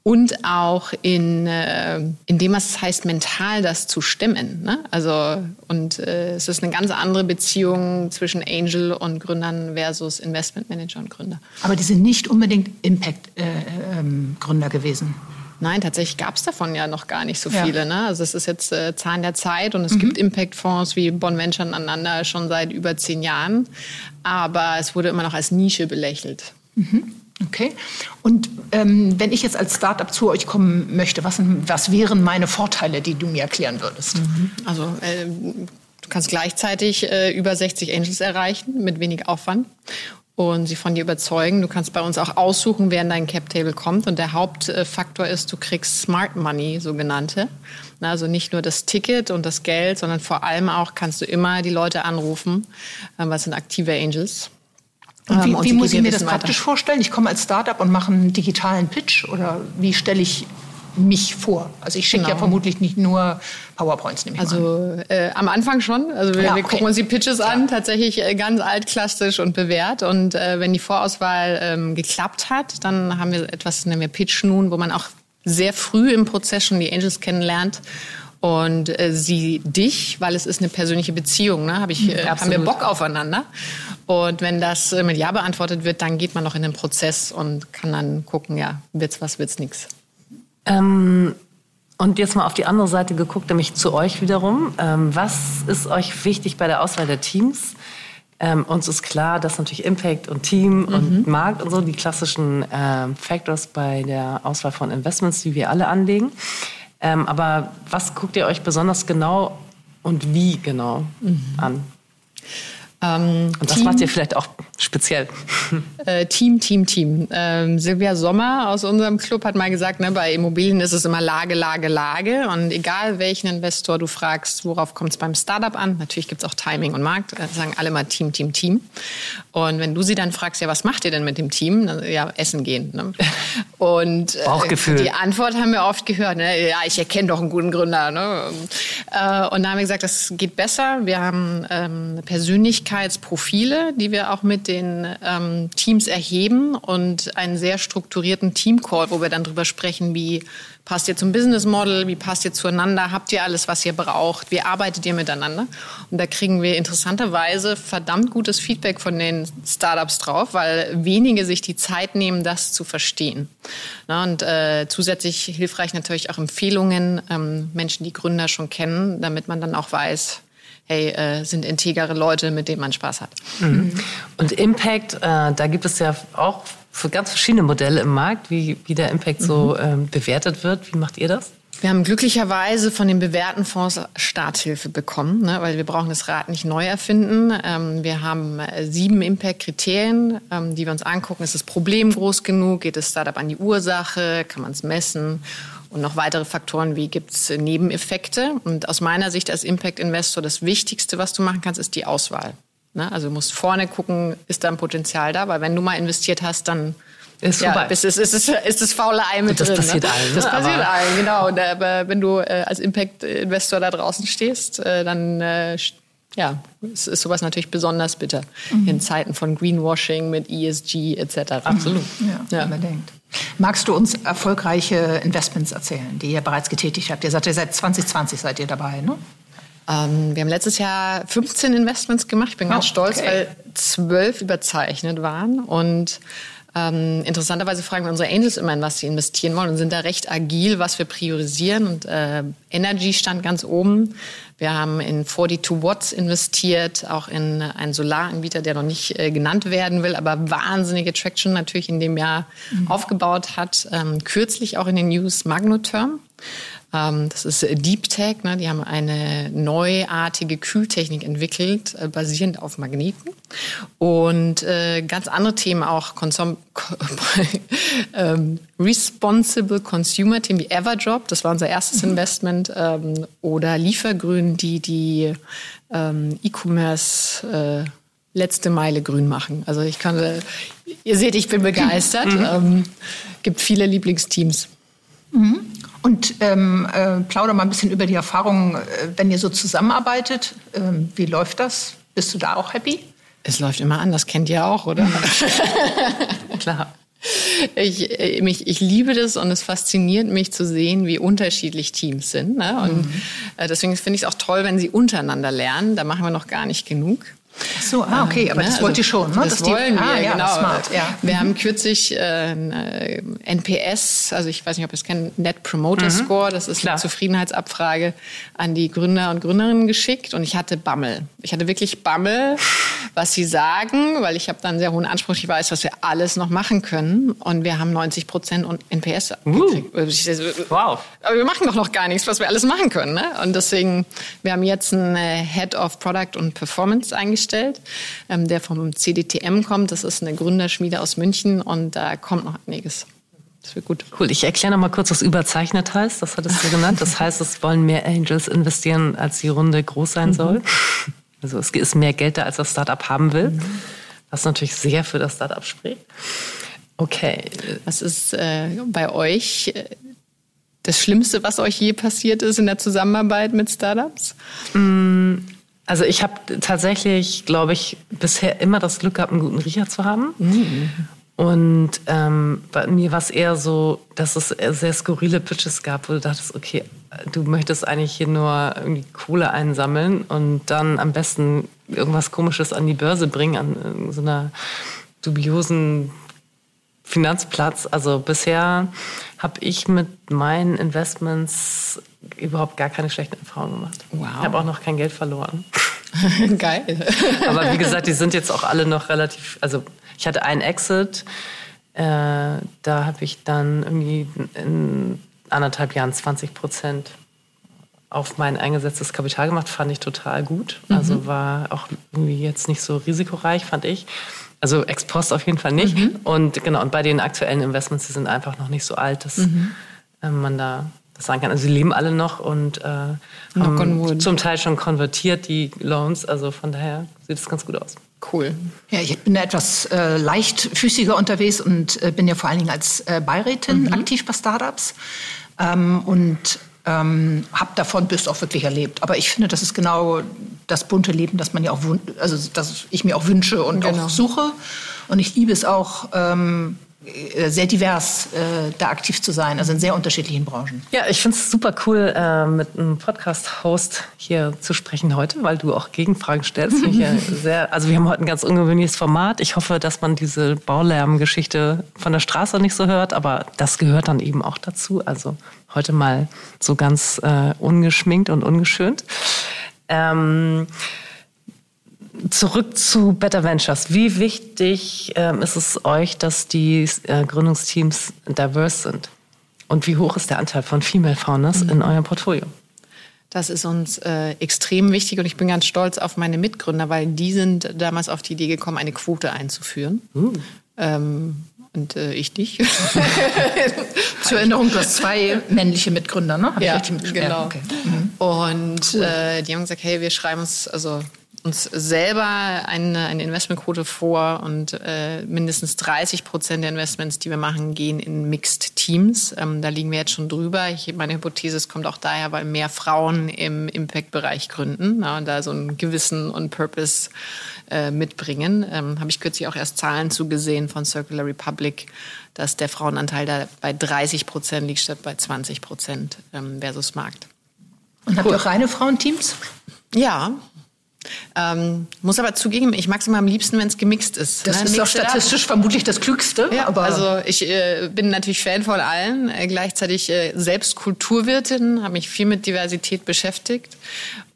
und auch in, äh, in dem, was es heißt, mental das zu stemmen. Ne? Also, und äh, es ist eine ganz andere Beziehung zwischen Angel und Gründern versus Investmentmanager und Gründer. Aber die sind nicht unbedingt Impact-Gründer äh, ähm, gewesen. Nein, tatsächlich gab es davon ja noch gar nicht so viele. Ja. Ne? Also es ist jetzt äh, Zahn der Zeit und es mhm. gibt Impact-Fonds wie Bonventure aneinander schon seit über zehn Jahren. Aber es wurde immer noch als Nische belächelt. Mhm. Okay. Und ähm, wenn ich jetzt als Startup zu euch kommen möchte, was, was wären meine Vorteile, die du mir erklären würdest? Mhm. Also äh, du kannst gleichzeitig äh, über 60 Angels erreichen mit wenig Aufwand und sie von dir überzeugen. Du kannst bei uns auch aussuchen, wer in dein Cap Table kommt. Und der Hauptfaktor ist, du kriegst Smart Money, sogenannte. Also nicht nur das Ticket und das Geld, sondern vor allem auch kannst du immer die Leute anrufen, äh, was sind aktive Angels. Und wie, und wie muss ich mir das praktisch weiter. vorstellen? Ich komme als Startup und mache einen digitalen Pitch oder wie stelle ich mich vor? Also ich schicke genau. ja vermutlich nicht nur PowerPoints, nehme ich Also äh, am Anfang schon. Also wir, ja, okay. wir gucken uns die Pitches ja. an, tatsächlich äh, ganz altklassisch und bewährt. Und äh, wenn die Vorauswahl ähm, geklappt hat, dann haben wir etwas, nennen wir Pitch nun, wo man auch sehr früh im Prozess schon die Angels kennenlernt und äh, sie dich, weil es ist eine persönliche Beziehung, ne? Hab ich, äh, haben wir Bock aufeinander. Und wenn das äh, mit Ja beantwortet wird, dann geht man noch in den Prozess und kann dann gucken, ja, wird's was, wird's nix. Ähm, und jetzt mal auf die andere Seite geguckt, nämlich zu euch wiederum. Ähm, was ist euch wichtig bei der Auswahl der Teams? Ähm, uns ist klar, dass natürlich Impact und Team mhm. und Markt und so die klassischen ähm, Factors bei der Auswahl von Investments, die wir alle anlegen. Ähm, aber was guckt ihr euch besonders genau und wie genau mhm. an? Ähm, und das Team, macht ihr vielleicht auch speziell. Äh, Team, Team, Team. Ähm, Silvia Sommer aus unserem Club hat mal gesagt, ne, bei Immobilien ist es immer Lage, Lage, Lage. Und egal welchen Investor du fragst, worauf kommt es beim Startup an? Natürlich gibt es auch Timing und Markt. Äh, sagen alle mal Team, Team, Team. Und wenn du sie dann fragst, ja, was macht ihr denn mit dem Team? Dann, ja, essen gehen. Ne? Und äh, Bauchgefühl. die Antwort haben wir oft gehört. Ne? Ja, ich erkenne doch einen guten Gründer. Ne? Äh, und da haben wir gesagt, das geht besser. Wir haben ähm, Persönlichkeit Persönlichkeitsprofile, die wir auch mit den ähm, Teams erheben und einen sehr strukturierten Teamcall, wo wir dann drüber sprechen, wie passt ihr zum Business Model, wie passt ihr zueinander, habt ihr alles, was ihr braucht, wie arbeitet ihr miteinander? Und da kriegen wir interessanterweise verdammt gutes Feedback von den Startups drauf, weil wenige sich die Zeit nehmen, das zu verstehen. Na, und äh, zusätzlich hilfreich natürlich auch Empfehlungen, ähm, Menschen, die Gründer schon kennen, damit man dann auch weiß, hey, äh, sind integere Leute, mit denen man Spaß hat. Mhm. Und Impact, äh, da gibt es ja auch für ganz verschiedene Modelle im Markt, wie, wie der Impact mhm. so ähm, bewertet wird. Wie macht ihr das? Wir haben glücklicherweise von den bewährten Fonds Starthilfe bekommen, ne, weil wir brauchen das Rad nicht neu erfinden. Ähm, wir haben äh, sieben Impact-Kriterien, ähm, die wir uns angucken. Ist das Problem groß genug? Geht das Startup an die Ursache? Kann man es messen? Und noch weitere Faktoren wie gibt es Nebeneffekte. Und aus meiner Sicht als Impact-Investor das Wichtigste, was du machen kannst, ist die Auswahl. Ne? Also du musst vorne gucken, ist da ein Potenzial da? Weil wenn du mal investiert hast, dann ist ja, vorbei. Ist, ist, ist, ist, das faule Ei mit das drin. Das passiert ne? allen. Ne? Das passiert allen, genau. Und, aber wenn du äh, als Impact-Investor da draußen stehst, äh, dann äh, ja, ist, ist sowas natürlich besonders bitter mhm. in Zeiten von Greenwashing mit ESG etc. Absolut. Ja, ja. unbedingt. Magst du uns erfolgreiche Investments erzählen, die ihr bereits getätigt habt? Ihr seid ja seit 2020 seid ihr dabei, ne? Ähm, wir haben letztes Jahr 15 Investments gemacht. Ich bin ganz oh, stolz, okay. weil zwölf überzeichnet waren. Und ähm, interessanterweise fragen wir unsere Angels immer, in was sie investieren wollen und sind da recht agil, was wir priorisieren. Und äh, Energy stand ganz oben. Wir haben in 42 Watts investiert, auch in einen Solaranbieter, der noch nicht äh, genannt werden will, aber wahnsinnige Traction natürlich in dem Jahr mhm. aufgebaut hat. Ähm, kürzlich auch in den News Magnotherm. Ähm, das ist Deep Tech. Ne? Die haben eine neuartige Kühltechnik entwickelt, äh, basierend auf Magneten. Und äh, ganz andere Themen auch, Consum ähm, Responsible Consumer Themen wie Everdrop, das war unser erstes mhm. Investment, ähm, oder Liefergrün, die die ähm, E-Commerce äh, letzte Meile grün machen. Also ich kann, äh, ihr seht, ich bin begeistert. Mhm. Ähm, gibt viele Lieblingsteams. Mhm. Und ähm, äh, plauder mal ein bisschen über die Erfahrungen, äh, wenn ihr so zusammenarbeitet. Ähm, wie läuft das? Bist du da auch happy? Es läuft immer an, das kennt ihr auch, oder? Klar. Ich, äh, mich, ich liebe das und es fasziniert mich zu sehen, wie unterschiedlich Teams sind. Ne? Und mhm. Äh, deswegen finde ich es auch toll, wenn sie untereinander lernen. Da machen wir noch gar nicht genug. Ach so, ah, okay, aber ähm, das ne? wollt ihr schon, ne? Das, das wollen die, wir, ah, ja, genau. Smart, ja. Wir mhm. haben kürzlich äh, äh NPS, also ich weiß nicht, ob ihr es kennt, Net Promoter mhm. Score, das ist Klar. eine Zufriedenheitsabfrage an die Gründer und Gründerinnen geschickt und ich hatte Bammel. Ich hatte wirklich Bammel, was sie sagen, weil ich habe dann einen sehr hohen Anspruch, ich weiß, was wir alles noch machen können und wir haben 90 Prozent NPS uh. gekriegt. Wow. Aber wir machen doch noch gar nichts, was wir alles machen können. Ne? Und deswegen, wir haben jetzt einen äh, Head of Product und Performance eingestellt eingestellt, ähm, der vom CDTM kommt. Das ist eine Gründerschmiede aus München und da kommt noch einiges. Das wird gut. Cool. Ich erkläre noch mal kurz, was überzeichnet heißt. Das hattest du genannt. Das heißt, es wollen mehr Angels investieren, als die Runde groß sein mhm. soll. Also es ist mehr Geld da, als das Startup haben will. Mhm. Was natürlich sehr für das Startup spricht. Okay. Was ist äh, bei euch äh, das Schlimmste, was euch je passiert ist in der Zusammenarbeit mit Startups? Mm, also ich habe tatsächlich, glaube ich, bisher immer das Glück gehabt, einen guten Riecher zu haben. Mhm. Und ähm, bei mir war es eher so, dass es sehr skurrile Pitches gab, wo du dachtest, okay, du möchtest eigentlich hier nur irgendwie Kohle einsammeln und dann am besten irgendwas Komisches an die Börse bringen, an so einer dubiosen Finanzplatz. Also bisher habe ich mit meinen Investments überhaupt gar keine schlechten Erfahrungen gemacht. Wow. Ich habe auch noch kein Geld verloren. Geil. Aber wie gesagt, die sind jetzt auch alle noch relativ. Also ich hatte einen Exit. Äh, da habe ich dann irgendwie in anderthalb Jahren 20 Prozent auf mein eingesetztes Kapital gemacht. Fand ich total gut. Mhm. Also war auch irgendwie jetzt nicht so risikoreich, fand ich. Also ex post auf jeden Fall nicht. Mhm. Und genau, und bei den aktuellen Investments, die sind einfach noch nicht so alt, dass mhm. äh, man da das sagen kann. Also sie leben alle noch und äh, haben zum Teil schon konvertiert, die Loans. Also von daher sieht es ganz gut aus. Cool. Ja, ich bin da etwas äh, leichtfüßiger unterwegs und äh, bin ja vor allen Dingen als äh, Beirätin mhm. aktiv bei Startups. Ähm, und ähm, habe davon bis auch wirklich erlebt. Aber ich finde, das ist genau das bunte Leben, das man ja auch, also das ich mir auch wünsche und genau. auch suche. Und ich liebe es auch, ähm, äh, sehr divers äh, da aktiv zu sein, also in sehr unterschiedlichen Branchen. Ja, ich finde es super cool, äh, mit einem Podcast-Host hier zu sprechen heute, weil du auch Gegenfragen stellst. ja sehr, also wir haben heute ein ganz ungewöhnliches Format. Ich hoffe, dass man diese Baulärmgeschichte von der Straße nicht so hört, aber das gehört dann eben auch dazu. Also heute mal so ganz äh, ungeschminkt und ungeschönt. Ähm, zurück zu Better Ventures. Wie wichtig ähm, ist es euch, dass die äh, Gründungsteams diverse sind? Und wie hoch ist der Anteil von Female Founders mhm. in eurem Portfolio? Das ist uns äh, extrem wichtig und ich bin ganz stolz auf meine Mitgründer, weil die sind damals auf die Idee gekommen, eine Quote einzuführen. Uh. Ähm, und äh, ich dich. Zur Erinnerung, du hast zwei männliche Mitgründer, ne? Hab ja, genau. Okay. Mhm. Und äh, die haben gesagt, hey, wir schreiben uns, also uns selber eine, eine Investmentquote vor und äh, mindestens 30 Prozent der Investments, die wir machen, gehen in Mixed Teams. Ähm, da liegen wir jetzt schon drüber. Ich, meine Hypothese es kommt auch daher, weil mehr Frauen im Impact-Bereich gründen na, und da so einen Gewissen und Purpose äh, mitbringen. Ähm, Habe ich kürzlich auch erst Zahlen zugesehen von Circular Republic, dass der Frauenanteil da bei 30 Prozent liegt statt bei 20 Prozent ähm, versus Markt. Und habt ihr auch reine Frauenteams? Ja, ähm, muss aber zugeben, ich mag es immer am liebsten, wenn es gemixt ist. Das ne? ist doch statistisch up. vermutlich das Klügste. Ja, aber also ich äh, bin natürlich Fan von allen, äh, gleichzeitig äh, selbst Kulturwirtin, habe mich viel mit Diversität beschäftigt.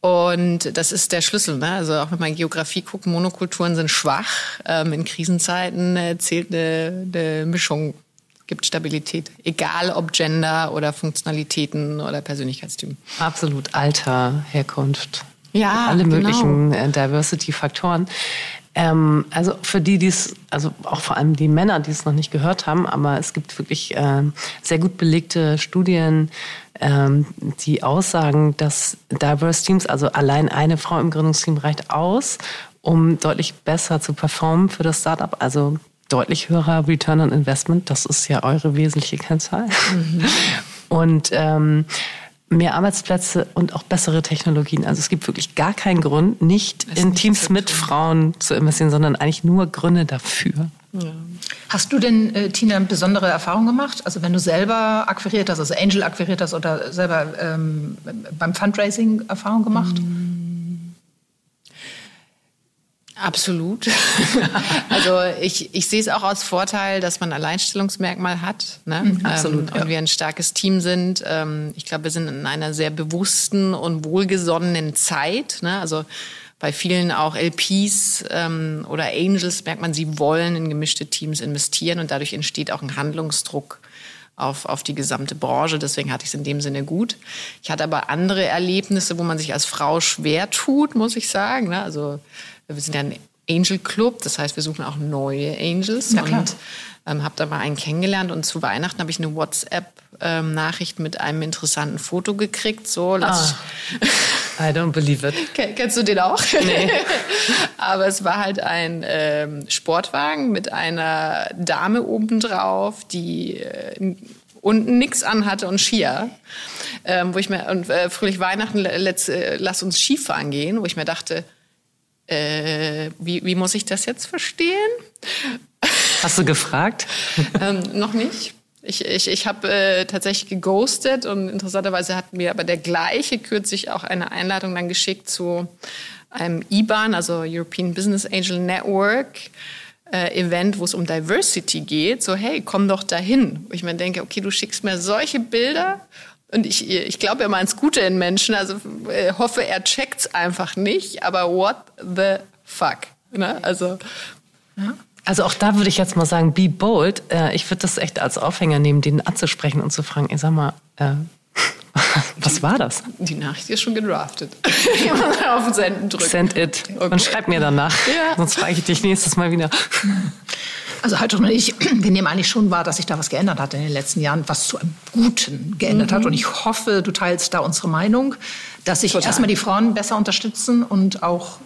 Und das ist der Schlüssel. Ne? Also auch wenn man Geografie guckt, Monokulturen sind schwach. Ähm, in Krisenzeiten äh, zählt eine, eine Mischung gibt Stabilität, egal ob Gender oder Funktionalitäten oder Persönlichkeitstypen. Absolut, Alter, Herkunft. Ja, alle genau. möglichen genau. Diversity-Faktoren. Ähm, also für die, die es, also auch vor allem die Männer, die es noch nicht gehört haben, aber es gibt wirklich äh, sehr gut belegte Studien, ähm, die aussagen, dass Diverse Teams, also allein eine Frau im Gründungsteam reicht aus, um deutlich besser zu performen für das Startup. Also deutlich höherer Return on Investment, das ist ja eure wesentliche Kennzahl. Mhm. Und ähm, mehr Arbeitsplätze und auch bessere Technologien. Also es gibt wirklich gar keinen Grund, nicht in nicht Teams mit Frauen zu investieren, sondern eigentlich nur Gründe dafür. Ja. Hast du denn, äh, Tina, besondere Erfahrungen gemacht? Also wenn du selber akquiriert hast, also Angel akquiriert hast oder selber ähm, beim Fundraising Erfahrungen gemacht? Mhm. Absolut. also ich, ich sehe es auch als Vorteil, dass man ein Alleinstellungsmerkmal hat. Ne? Mhm, absolut. Ähm, und ja. wir ein starkes Team sind. Ähm, ich glaube, wir sind in einer sehr bewussten und wohlgesonnenen Zeit. Ne? Also bei vielen auch LPs ähm, oder Angels merkt man, sie wollen in gemischte Teams investieren und dadurch entsteht auch ein Handlungsdruck auf, auf die gesamte Branche. Deswegen hatte ich es in dem Sinne gut. Ich hatte aber andere Erlebnisse, wo man sich als Frau schwer tut, muss ich sagen. Ne? Also wir sind ja ein Angel Club, das heißt, wir suchen auch neue Angels ja, und ähm, habe da mal einen kennengelernt und zu Weihnachten habe ich eine WhatsApp-Nachricht ähm, mit einem interessanten Foto gekriegt. So, lass ah, I don't believe it. Kennst du den auch? Nee. Aber es war halt ein ähm, Sportwagen mit einer Dame obendrauf, die äh, unten nichts anhatte und Skier. Ähm, wo ich mir, und äh, fröhlich Weihnachten, let's, äh, lass uns Skifahren gehen, wo ich mir dachte, äh, wie, wie muss ich das jetzt verstehen? Hast du gefragt? ähm, noch nicht. Ich, ich, ich habe äh, tatsächlich geghostet und interessanterweise hat mir aber der gleiche kürzlich auch eine Einladung dann geschickt zu einem IBAN, also European Business Angel Network. Äh, Event, wo es um Diversity geht, so hey, komm doch dahin. Wo ich mir denke, okay, du schickst mir solche Bilder und ich, ich glaube immer ans Gute in Menschen, also äh, hoffe, er checkt's einfach nicht, aber what the fuck? Ne? Also, ja. Also auch da würde ich jetzt mal sagen, be bold. Äh, ich würde das echt als Aufhänger nehmen, den anzusprechen und zu fragen, ey, sag mal, äh, was war das? Die Nachricht ist schon gedraftet. Auf Senden drücken. Send it. Okay. Und schreib mir danach. Ja. Sonst frage ich dich nächstes Mal wieder. Also halt und ich, wir nehmen eigentlich schon wahr, dass sich da was geändert hat in den letzten Jahren, was zu einem Guten geändert mhm. hat. Und ich hoffe, du teilst da unsere Meinung, dass sich erstmal die Frauen besser unterstützen und auch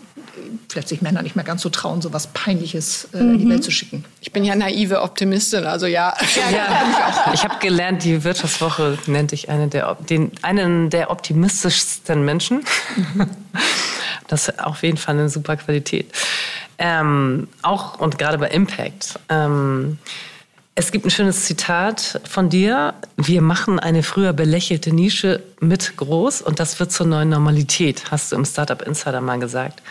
vielleicht sich Männer nicht mehr ganz so trauen, so was Peinliches äh, mhm. in die Welt zu schicken. Ich bin ja naive Optimistin, also ja. ja, ja. Ich habe gelernt, die Wirtschaftswoche nennt ich eine der, den, einen der optimistischsten Menschen. Mhm. Das ist auf jeden Fall eine super Qualität. Ähm, auch und gerade bei Impact. Ähm, es gibt ein schönes Zitat von dir. Wir machen eine früher belächelte Nische mit groß und das wird zur neuen Normalität, hast du im Startup Insider mal gesagt.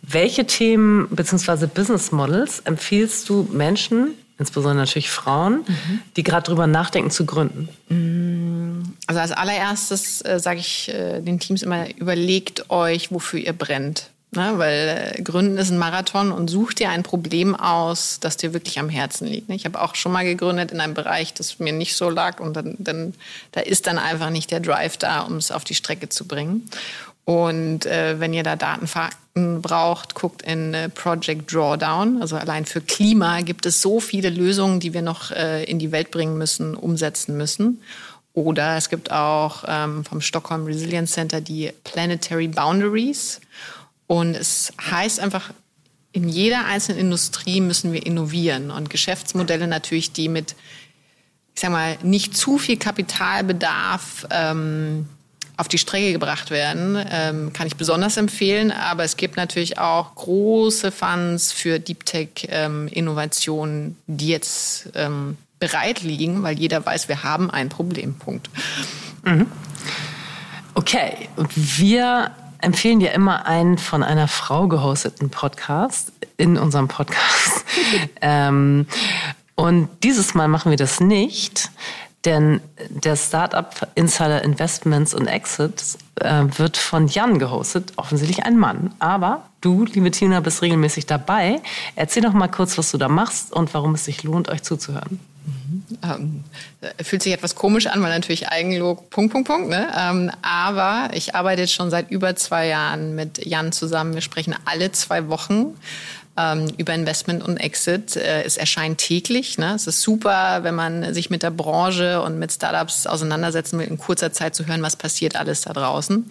Welche Themen bzw. Business Models empfiehlst du Menschen, insbesondere natürlich Frauen, mhm. die gerade drüber nachdenken zu gründen? Mm, also als allererstes äh, sage ich äh, den Teams immer, überlegt euch, wofür ihr brennt. Ne? Weil äh, Gründen ist ein Marathon und such dir ein Problem aus, das dir wirklich am Herzen liegt. Ne? Ich habe auch schon mal gegründet in einem Bereich, das mir nicht so lag und dann, dann da ist dann einfach nicht der Drive da, um es auf die Strecke zu bringen. Und äh, wenn ihr da Datenfakten braucht, guckt in äh, Project Drawdown. Also allein für Klima gibt es so viele Lösungen, die wir noch äh, in die Welt bringen müssen, umsetzen müssen. Oder es gibt auch ähm, vom Stockholm Resilience Center die Planetary Boundaries. Und es heißt einfach, in jeder einzelnen Industrie müssen wir innovieren und Geschäftsmodelle natürlich, die mit, ich sag mal, nicht zu viel Kapitalbedarf ähm, auf die Strecke gebracht werden, ähm, kann ich besonders empfehlen. Aber es gibt natürlich auch große Funds für Deep Tech ähm, die jetzt ähm, bereit liegen, weil jeder weiß, wir haben ein Problempunkt. Mhm. Okay, wir empfehlen dir immer einen von einer Frau gehosteten Podcast in unserem Podcast. ähm, und dieses Mal machen wir das nicht, denn der Startup Insider Investments und Exits äh, wird von Jan gehostet, offensichtlich ein Mann. Aber du, liebe Tina, bist regelmäßig dabei. Erzähl doch mal kurz, was du da machst und warum es sich lohnt, euch zuzuhören. Ähm, fühlt sich etwas komisch an, weil natürlich Eigenlob, Punkt, Punkt, Punkt. Ne? Ähm, aber ich arbeite jetzt schon seit über zwei Jahren mit Jan zusammen. Wir sprechen alle zwei Wochen ähm, über Investment und Exit. Äh, es erscheint täglich. Ne? Es ist super, wenn man sich mit der Branche und mit Startups auseinandersetzen will, in kurzer Zeit zu hören, was passiert alles da draußen.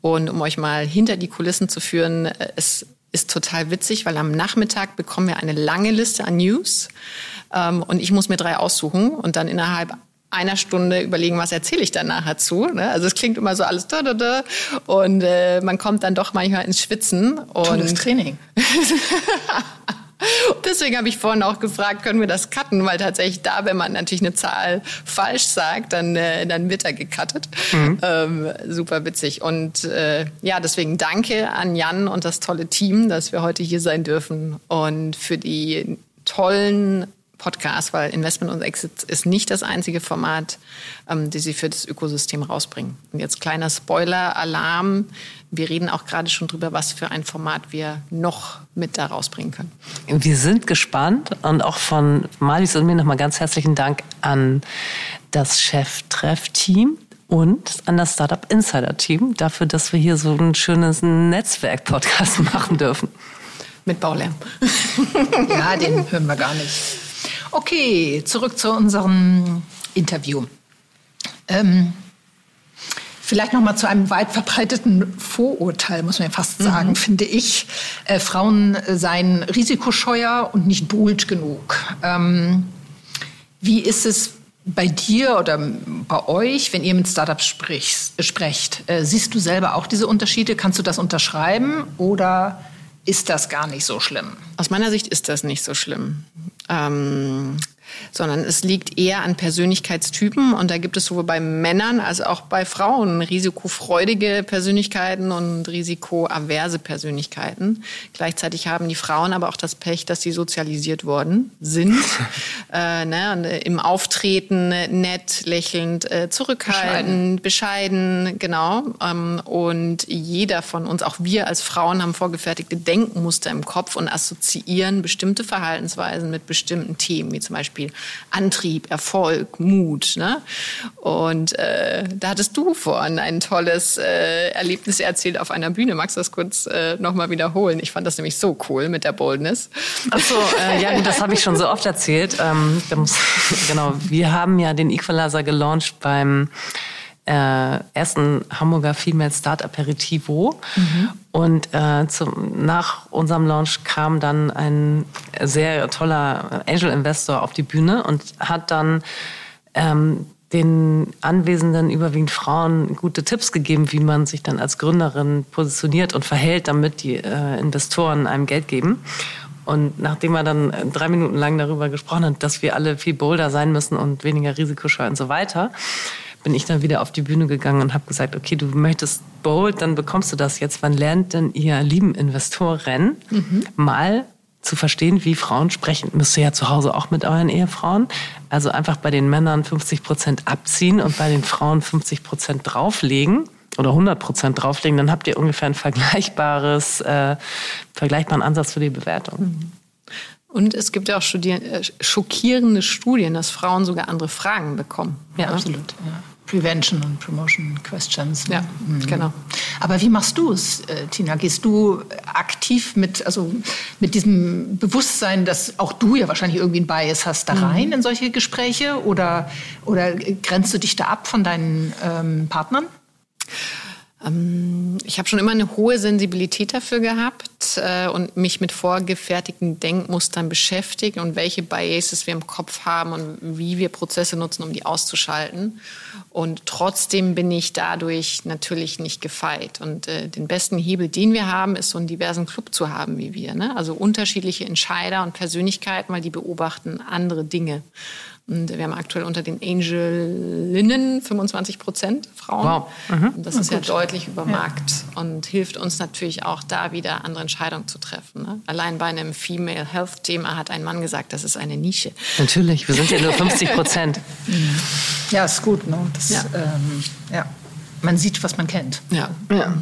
Und um euch mal hinter die Kulissen zu führen, äh, es ist total witzig, weil am Nachmittag bekommen wir eine lange Liste an News ähm, und ich muss mir drei aussuchen und dann innerhalb einer Stunde überlegen, was erzähle ich dann nachher zu. Ne? Also es klingt immer so alles da, da, da. und äh, man kommt dann doch manchmal ins Schwitzen. Und Tolles Training. Deswegen habe ich vorhin auch gefragt, können wir das cutten? Weil tatsächlich da, wenn man natürlich eine Zahl falsch sagt, dann, äh, dann wird er gecuttet. Mhm. Ähm, super witzig. Und äh, ja, deswegen danke an Jan und das tolle Team, dass wir heute hier sein dürfen und für die tollen Podcast, weil Investment und Exit ist nicht das einzige Format, ähm, die sie für das Ökosystem rausbringen. Und jetzt kleiner Spoiler-Alarm. Wir reden auch gerade schon drüber, was für ein Format wir noch mit da rausbringen können. Wir sind gespannt und auch von Malis und mir nochmal ganz herzlichen Dank an das Cheftreff-Team und an das Startup Insider Team dafür, dass wir hier so ein schönes Netzwerk-Podcast machen dürfen. Mit Baulärm. ja, den hören wir gar nicht. Okay, zurück zu unserem Interview. Ähm, vielleicht noch mal zu einem weit verbreiteten Vorurteil, muss man ja fast sagen, mhm. finde ich. Äh, Frauen seien risikoscheuer und nicht bold genug. Ähm, wie ist es bei dir oder bei euch, wenn ihr mit Startups sprichst, sprecht? Äh, siehst du selber auch diese Unterschiede? Kannst du das unterschreiben oder ist das gar nicht so schlimm? Aus meiner Sicht ist das nicht so schlimm. Ähm, sondern es liegt eher an Persönlichkeitstypen und da gibt es sowohl bei Männern als auch bei Frauen risikofreudige Persönlichkeiten und risikoaverse Persönlichkeiten. Gleichzeitig haben die Frauen aber auch das Pech, dass sie sozialisiert worden sind, äh, ne, äh, im Auftreten nett, lächelnd, äh, zurückhaltend, bescheiden, bescheiden genau. Ähm, und jeder von uns, auch wir als Frauen, haben vorgefertigte Denkmuster im Kopf und assoziieren bestimmte Verhaltensweisen mit bestimmten Themen, wie zum Beispiel Beispiel Antrieb, Erfolg, Mut. Ne? Und äh, da hattest du vorhin ein tolles äh, Erlebnis erzählt auf einer Bühne. Magst du das kurz äh, nochmal wiederholen? Ich fand das nämlich so cool mit der Boldness. Ach so, äh, ja, das habe ich schon so oft erzählt. Ähm, genau, wir haben ja den Equalizer gelauncht beim äh, ersten Hamburger Female Start Aperitivo. Mhm. Und äh, zum, nach unserem Launch kam dann ein sehr toller Angel Investor auf die Bühne und hat dann ähm, den Anwesenden, überwiegend Frauen, gute Tipps gegeben, wie man sich dann als Gründerin positioniert und verhält, damit die äh, Investoren einem Geld geben. Und nachdem er dann drei Minuten lang darüber gesprochen hat, dass wir alle viel bolder sein müssen und weniger risikoscheu und so weiter, bin ich dann wieder auf die Bühne gegangen und habe gesagt, okay, du möchtest bold, dann bekommst du das jetzt. Wann lernt denn ihr lieben Investoren mhm. mal zu verstehen, wie Frauen sprechen? Müsst ihr ja zu Hause auch mit euren Ehefrauen. Also einfach bei den Männern 50 Prozent abziehen und bei den Frauen 50 Prozent drauflegen oder 100 Prozent drauflegen, dann habt ihr ungefähr ein vergleichbares, äh, vergleichbaren Ansatz für die Bewertung. Mhm. Und es gibt ja auch äh, schockierende Studien, dass Frauen sogar andere Fragen bekommen. Ja, ja. absolut. Ja. Prevention und Promotion Questions. Ja, mhm. genau. Aber wie machst du es, äh, Tina? Gehst du aktiv mit, also mit diesem Bewusstsein, dass auch du ja wahrscheinlich irgendwie ein Bias hast, da rein mhm. in solche Gespräche? Oder, oder grenzt du dich da ab von deinen ähm, Partnern? Ähm, ich habe schon immer eine hohe Sensibilität dafür gehabt äh, und mich mit vorgefertigten Denkmustern beschäftigt und welche Biases wir im Kopf haben und wie wir Prozesse nutzen, um die auszuschalten. Und trotzdem bin ich dadurch natürlich nicht gefeit. Und äh, den besten Hebel, den wir haben, ist so einen diversen Club zu haben wie wir. Ne? Also unterschiedliche Entscheider und Persönlichkeiten, weil die beobachten andere Dinge. Und wir haben aktuell unter den Angelinnen 25 Prozent Frauen. Wow. Mhm. Das ist ja deutlich über Markt ja. und hilft uns natürlich auch da wieder andere Entscheidungen zu treffen. Ne? Allein bei einem Female Health Thema hat ein Mann gesagt, das ist eine Nische. Natürlich, wir sind ja nur 50 Prozent. ja, ist gut. Ne? Das, ja. Ähm, ja. Man sieht, was man kennt. Ja. ja.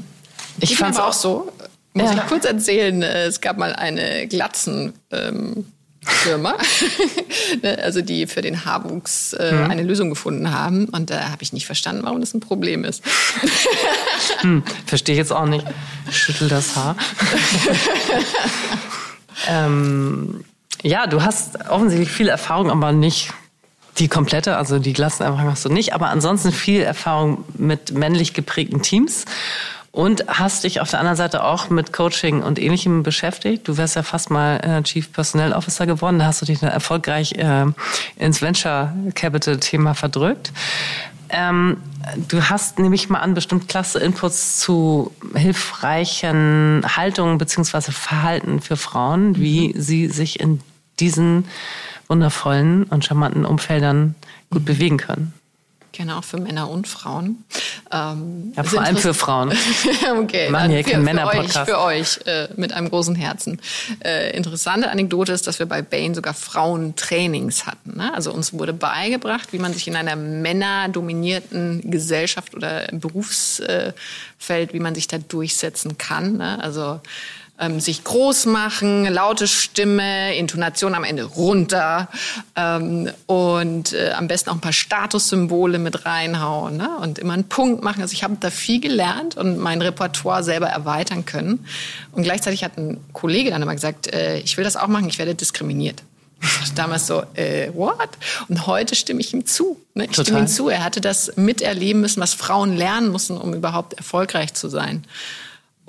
Ich, ich fand es auch so. Muss ja. ich kurz erzählen, äh, es gab mal eine Glatzen. Ähm, Firma, ne, also die für den Haarwuchs äh, mhm. eine Lösung gefunden haben. Und da habe ich nicht verstanden, warum das ein Problem ist. hm, Verstehe ich jetzt auch nicht. Schüttel das Haar. ähm, ja, du hast offensichtlich viel Erfahrung, aber nicht die komplette, also die Glassenerfahrung hast du nicht, aber ansonsten viel Erfahrung mit männlich geprägten Teams und hast dich auf der anderen Seite auch mit Coaching und Ähnlichem beschäftigt. Du wärst ja fast mal äh, Chief Personnel Officer geworden. Da hast du dich erfolgreich äh, ins Venture Capital Thema verdrückt. Ähm, du hast nämlich mal an bestimmt klasse Inputs zu hilfreichen Haltungen beziehungsweise Verhalten für Frauen, wie mhm. sie sich in diesen wundervollen und charmanten Umfeldern gut bewegen können. Gerne auch für Männer und Frauen. Ähm, ja, vor allem für Frauen. okay, Machen hier keinen Männer-Podcast. Für euch, für euch äh, mit einem großen Herzen. Äh, interessante Anekdote ist, dass wir bei Bain sogar Frauentrainings hatten. Ne? Also uns wurde beigebracht, wie man sich in einer männerdominierten Gesellschaft oder Berufsfeld, wie man sich da durchsetzen kann. Ne? Also ähm, sich groß machen, laute Stimme, Intonation am Ende runter ähm, und äh, am besten auch ein paar Statussymbole mit reinhauen ne? und immer einen Punkt machen. Also ich habe da viel gelernt und mein Repertoire selber erweitern können. Und gleichzeitig hat ein Kollege dann immer gesagt, äh, ich will das auch machen, ich werde diskriminiert. Damals so, äh, what? Und heute stimme ich ihm zu. Ne? Ich Total. stimme ihm zu. Er hatte das miterleben müssen, was Frauen lernen müssen, um überhaupt erfolgreich zu sein.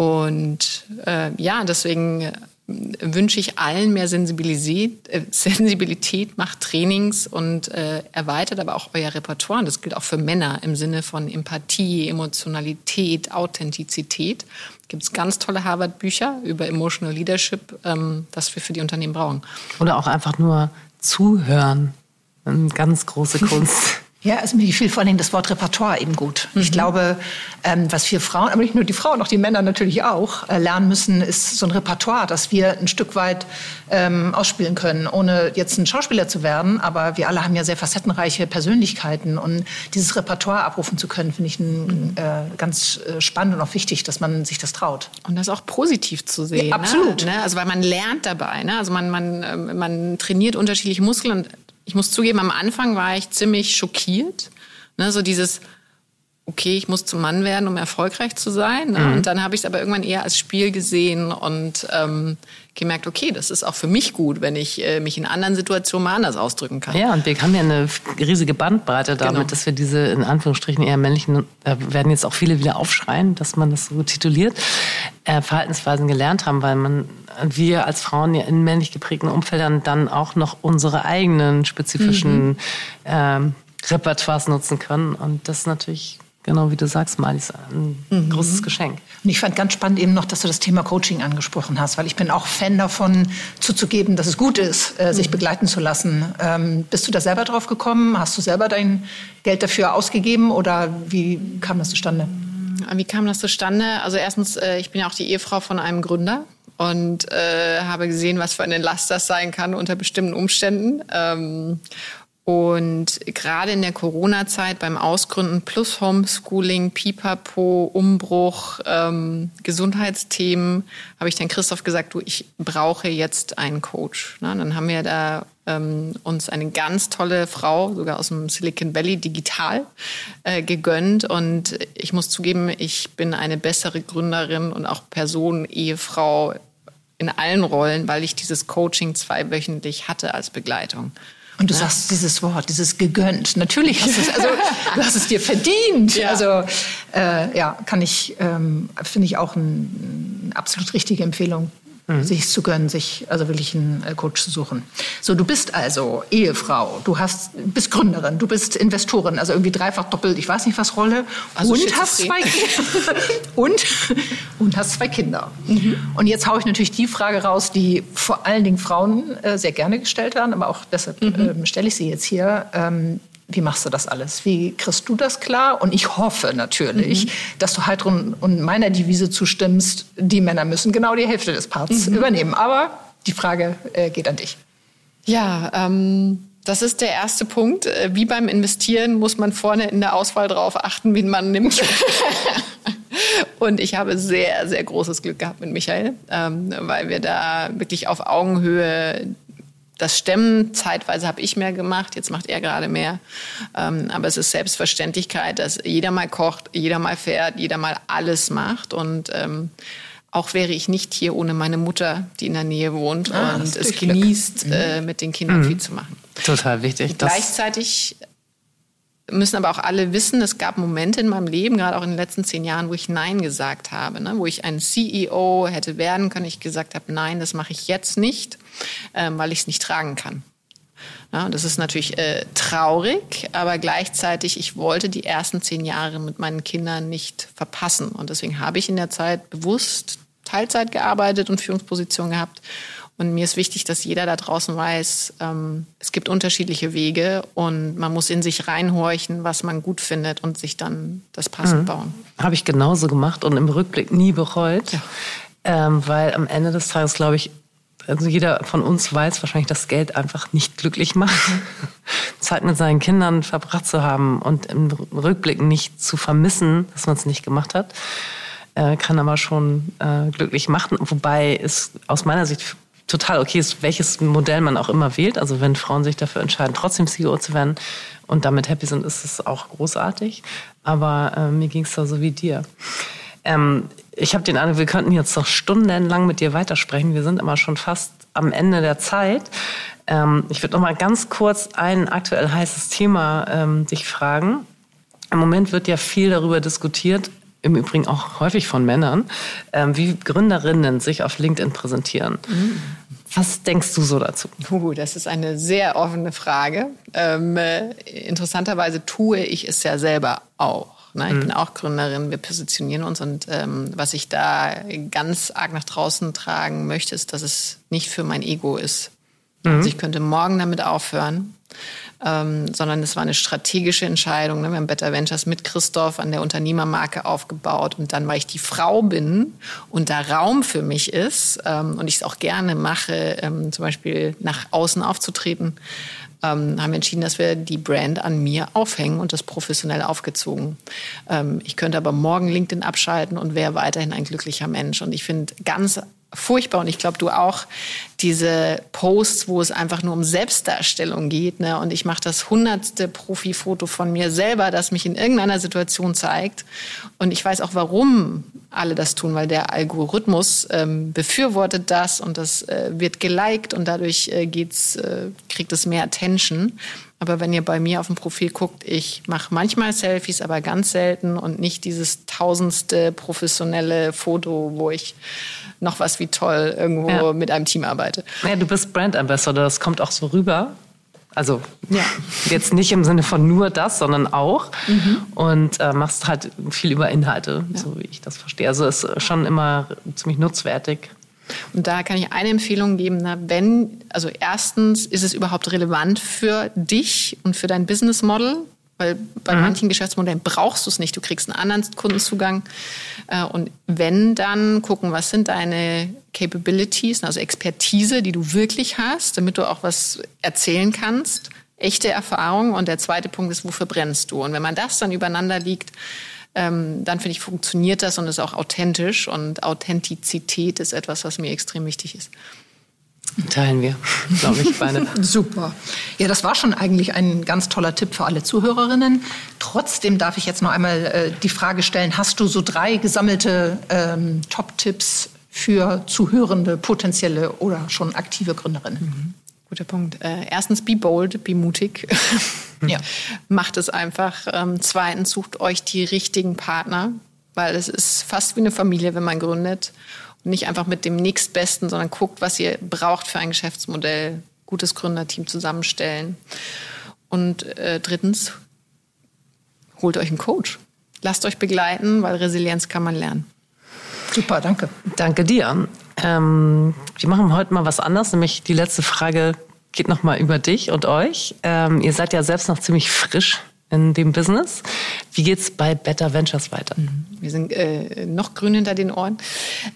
Und äh, ja, deswegen äh, wünsche ich allen mehr Sensibilität, äh, Sensibilität macht Trainings und äh, erweitert aber auch euer Repertoire. Und das gilt auch für Männer im Sinne von Empathie, Emotionalität, Authentizität. Gibt es ganz tolle Harvard-Bücher über Emotional Leadership, ähm, das wir für die Unternehmen brauchen. Oder auch einfach nur zuhören. Eine ganz große Kunst. Ja, also mir gefiel vor allem das Wort Repertoire eben gut. Mhm. Ich glaube, ähm, was wir Frauen, aber nicht nur die Frauen, auch die Männer natürlich auch, äh, lernen müssen, ist so ein Repertoire, das wir ein Stück weit ähm, ausspielen können, ohne jetzt ein Schauspieler zu werden. Aber wir alle haben ja sehr facettenreiche Persönlichkeiten und dieses Repertoire abrufen zu können, finde ich ein, äh, ganz äh, spannend und auch wichtig, dass man sich das traut. Und das auch positiv zu sehen. Ja, absolut. Ne? Also weil man lernt dabei. Ne? Also man, man, ähm, man trainiert unterschiedliche Muskeln und ich muss zugeben, am Anfang war ich ziemlich schockiert. Ne, so dieses, okay, ich muss zum Mann werden, um erfolgreich zu sein. Ne? Mhm. Und dann habe ich es aber irgendwann eher als Spiel gesehen und ähm, gemerkt, okay, das ist auch für mich gut, wenn ich äh, mich in anderen Situationen mal anders ausdrücken kann. Ja, und wir haben ja eine riesige Bandbreite damit, genau. dass wir diese in Anführungsstrichen eher männlichen, da werden jetzt auch viele wieder aufschreien, dass man das so tituliert, äh, Verhaltensweisen gelernt haben, weil man wir als Frauen ja in männlich geprägten Umfeldern dann auch noch unsere eigenen spezifischen mhm. ähm, Repertoires nutzen können. Und das ist natürlich Genau wie du sagst, Malis, ein mhm. großes Geschenk. Und ich fand ganz spannend eben noch, dass du das Thema Coaching angesprochen hast, weil ich bin auch Fan davon, zuzugeben, dass es gut ist, äh, sich mhm. begleiten zu lassen. Ähm, bist du da selber drauf gekommen? Hast du selber dein Geld dafür ausgegeben oder wie kam das zustande? Wie kam das zustande? Also erstens, äh, ich bin ja auch die Ehefrau von einem Gründer und äh, habe gesehen, was für eine Last das sein kann unter bestimmten Umständen. Ähm, und gerade in der Corona-Zeit beim Ausgründen plus Homeschooling, Pipapo, Umbruch, ähm, Gesundheitsthemen, habe ich dann Christoph gesagt, du, ich brauche jetzt einen Coach. Na, dann haben wir da ähm, uns eine ganz tolle Frau, sogar aus dem Silicon Valley, digital äh, gegönnt. Und ich muss zugeben, ich bin eine bessere Gründerin und auch Person, Ehefrau in allen Rollen, weil ich dieses Coaching zweiwöchentlich hatte als Begleitung. Und du ja. sagst dieses Wort, dieses gegönnt. Natürlich hast es, also du hast es dir verdient. Ja. Also äh, ja, kann ich, ähm, finde ich auch eine ein absolut richtige Empfehlung. Mhm. sich zu gönnen, sich also wirklich einen äh, Coach zu suchen. So, du bist also Ehefrau, du hast, bist Gründerin, du bist Investorin, also irgendwie dreifach doppelt, ich weiß nicht was Rolle, also und hast zwei und und hast zwei Kinder. Mhm. Und jetzt haue ich natürlich die Frage raus, die vor allen Dingen Frauen äh, sehr gerne gestellt werden, aber auch deshalb mhm. äh, stelle ich sie jetzt hier. Ähm, wie machst du das alles? Wie kriegst du das klar? Und ich hoffe natürlich, mhm. dass du halt und meiner Devise zustimmst, die Männer müssen genau die Hälfte des Parts mhm. übernehmen. Aber die Frage äh, geht an dich. Ja, ähm, das ist der erste Punkt. Äh, wie beim Investieren muss man vorne in der Auswahl darauf achten, wen man nimmt. Und ich habe sehr, sehr großes Glück gehabt mit Michael, ähm, weil wir da wirklich auf Augenhöhe das Stemmen, zeitweise habe ich mehr gemacht, jetzt macht er gerade mehr. Ähm, aber es ist Selbstverständlichkeit, dass jeder mal kocht, jeder mal fährt, jeder mal alles macht. Und ähm, auch wäre ich nicht hier ohne meine Mutter, die in der Nähe wohnt ah, und es genießt, mhm. äh, mit den Kindern mhm. viel zu machen. Total wichtig. Gleichzeitig müssen aber auch alle wissen, es gab Momente in meinem Leben, gerade auch in den letzten zehn Jahren, wo ich Nein gesagt habe, ne? wo ich ein CEO hätte werden können. Ich gesagt habe, nein, das mache ich jetzt nicht, ähm, weil ich es nicht tragen kann. Ja, das ist natürlich äh, traurig, aber gleichzeitig, ich wollte die ersten zehn Jahre mit meinen Kindern nicht verpassen. Und deswegen habe ich in der Zeit bewusst Teilzeit gearbeitet und Führungspositionen gehabt und mir ist wichtig, dass jeder da draußen weiß, ähm, es gibt unterschiedliche Wege und man muss in sich reinhorchen, was man gut findet und sich dann das passend mhm. bauen. Habe ich genauso gemacht und im Rückblick nie bereut, ja. ähm, weil am Ende des Tages, glaube ich, also jeder von uns weiß wahrscheinlich, dass Geld einfach nicht glücklich macht. Zeit mit seinen Kindern verbracht zu haben und im Rückblick nicht zu vermissen, dass man es nicht gemacht hat, äh, kann aber schon äh, glücklich machen. Wobei es aus meiner Sicht total okay ist, welches Modell man auch immer wählt. Also wenn Frauen sich dafür entscheiden, trotzdem CEO zu werden und damit happy sind, ist es auch großartig. Aber äh, mir ging es da so wie dir. Ähm, ich habe den Eindruck, wir könnten jetzt noch stundenlang mit dir weitersprechen. Wir sind immer schon fast am Ende der Zeit. Ähm, ich würde noch mal ganz kurz ein aktuell heißes Thema ähm, dich fragen. Im Moment wird ja viel darüber diskutiert, im Übrigen auch häufig von Männern, ähm, wie Gründerinnen sich auf LinkedIn präsentieren. Mhm. Was denkst du so dazu? Uh, das ist eine sehr offene Frage. Ähm, äh, interessanterweise tue ich es ja selber auch. Ne? Ich mhm. bin auch Gründerin, wir positionieren uns und ähm, was ich da ganz arg nach draußen tragen möchte, ist, dass es nicht für mein Ego ist. Mhm. Also ich könnte morgen damit aufhören ähm, sondern es war eine strategische Entscheidung. Ne? Wir haben Better Ventures mit Christoph an der Unternehmermarke aufgebaut und dann, weil ich die Frau bin und da Raum für mich ist ähm, und ich es auch gerne mache, ähm, zum Beispiel nach außen aufzutreten, ähm, haben wir entschieden, dass wir die Brand an mir aufhängen und das professionell aufgezogen. Ähm, ich könnte aber morgen LinkedIn abschalten und wäre weiterhin ein glücklicher Mensch. Und ich finde ganz furchtbar und ich glaube du auch diese Posts, wo es einfach nur um Selbstdarstellung geht ne? und ich mache das hundertste Profifoto von mir selber, das mich in irgendeiner Situation zeigt und ich weiß auch, warum alle das tun, weil der Algorithmus ähm, befürwortet das und das äh, wird geliked und dadurch äh, geht's, äh, kriegt es mehr Attention. Aber wenn ihr bei mir auf dem Profil guckt, ich mache manchmal Selfies, aber ganz selten und nicht dieses tausendste professionelle Foto, wo ich noch was wie toll irgendwo ja. mit einem Team arbeite. Ja, du bist Brand Ambassador, das kommt auch so rüber. Also ja. jetzt nicht im Sinne von nur das, sondern auch. Mhm. Und äh, machst halt viel über Inhalte, ja. so wie ich das verstehe. Also ist schon immer ziemlich nutzwertig. Und da kann ich eine Empfehlung geben, na, wenn, also erstens ist es überhaupt relevant für dich und für dein Business Model, weil bei mhm. manchen Geschäftsmodellen brauchst du es nicht. Du kriegst einen anderen Kundenzugang. Äh, und wenn, dann gucken, was sind deine Capabilities, also Expertise, die du wirklich hast, damit du auch was erzählen kannst. Echte Erfahrung. Und der zweite Punkt ist, wofür brennst du? Und wenn man das dann übereinander liegt, ähm, dann finde ich, funktioniert das und ist auch authentisch. Und Authentizität ist etwas, was mir extrem wichtig ist. Teilen wir, glaube ich, beide. Super. Ja, das war schon eigentlich ein ganz toller Tipp für alle Zuhörerinnen. Trotzdem darf ich jetzt noch einmal äh, die Frage stellen, hast du so drei gesammelte ähm, Top-Tipps für zuhörende, potenzielle oder schon aktive Gründerinnen? Mhm. Guter Punkt. Äh, erstens, be bold, be mutig. ja. Macht es einfach. Ähm, zweitens, sucht euch die richtigen Partner, weil es ist fast wie eine Familie, wenn man gründet. Nicht einfach mit dem nächstbesten, sondern guckt, was ihr braucht für ein Geschäftsmodell, gutes Gründerteam zusammenstellen. Und äh, drittens, holt euch einen Coach. Lasst euch begleiten, weil Resilienz kann man lernen. Super, danke. Danke dir. Ähm, wir machen heute mal was anderes, nämlich die letzte Frage geht nochmal über dich und euch. Ähm, ihr seid ja selbst noch ziemlich frisch in dem Business. Wie geht's bei Better Ventures weiter? Wir sind äh, noch grün hinter den Ohren.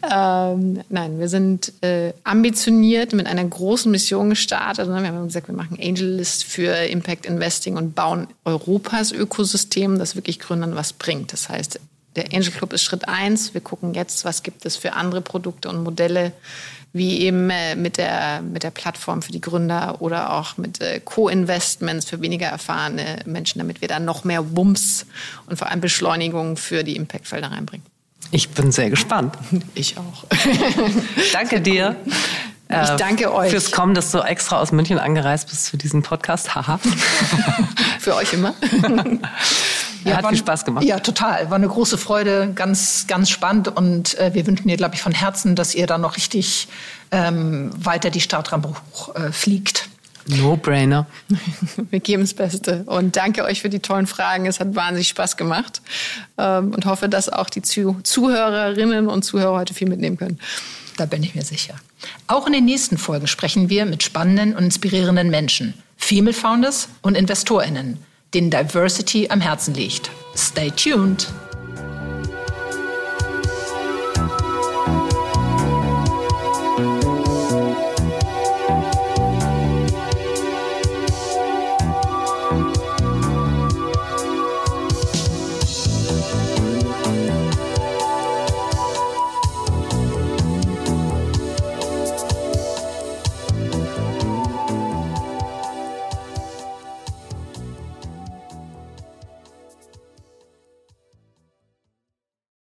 Ähm, nein, wir sind äh, ambitioniert mit einer großen Mission gestartet. Wir haben gesagt, wir machen Angel List für Impact Investing und bauen Europas Ökosystem, das wirklich Gründern was bringt. Das heißt, der Angel Club ist Schritt eins. Wir gucken jetzt, was gibt es für andere Produkte und Modelle, wie eben äh, mit, der, mit der Plattform für die Gründer oder auch mit äh, Co-Investments für weniger erfahrene Menschen, damit wir dann noch mehr Wumms und vor allem Beschleunigung für die Impact-Felder reinbringen. Ich bin sehr gespannt. Ich auch. Danke dir. Ich äh, danke euch. Fürs Kommen, dass du extra aus München angereist bist für diesen Podcast. Haha. für euch immer. Ja, hat war, viel Spaß gemacht. Ja, total. War eine große Freude, ganz, ganz spannend. Und äh, wir wünschen dir, glaube ich, von Herzen, dass ihr da noch richtig ähm, weiter die Startrampe hoch äh. No-brainer. Wir geben das Beste. Und danke euch für die tollen Fragen. Es hat wahnsinnig Spaß gemacht. Ähm, und hoffe, dass auch die Zuhörerinnen und Zuhörer heute viel mitnehmen können. Da bin ich mir sicher. Auch in den nächsten Folgen sprechen wir mit spannenden und inspirierenden Menschen, Female Founders und InvestorInnen denen Diversity am Herzen liegt. Stay tuned!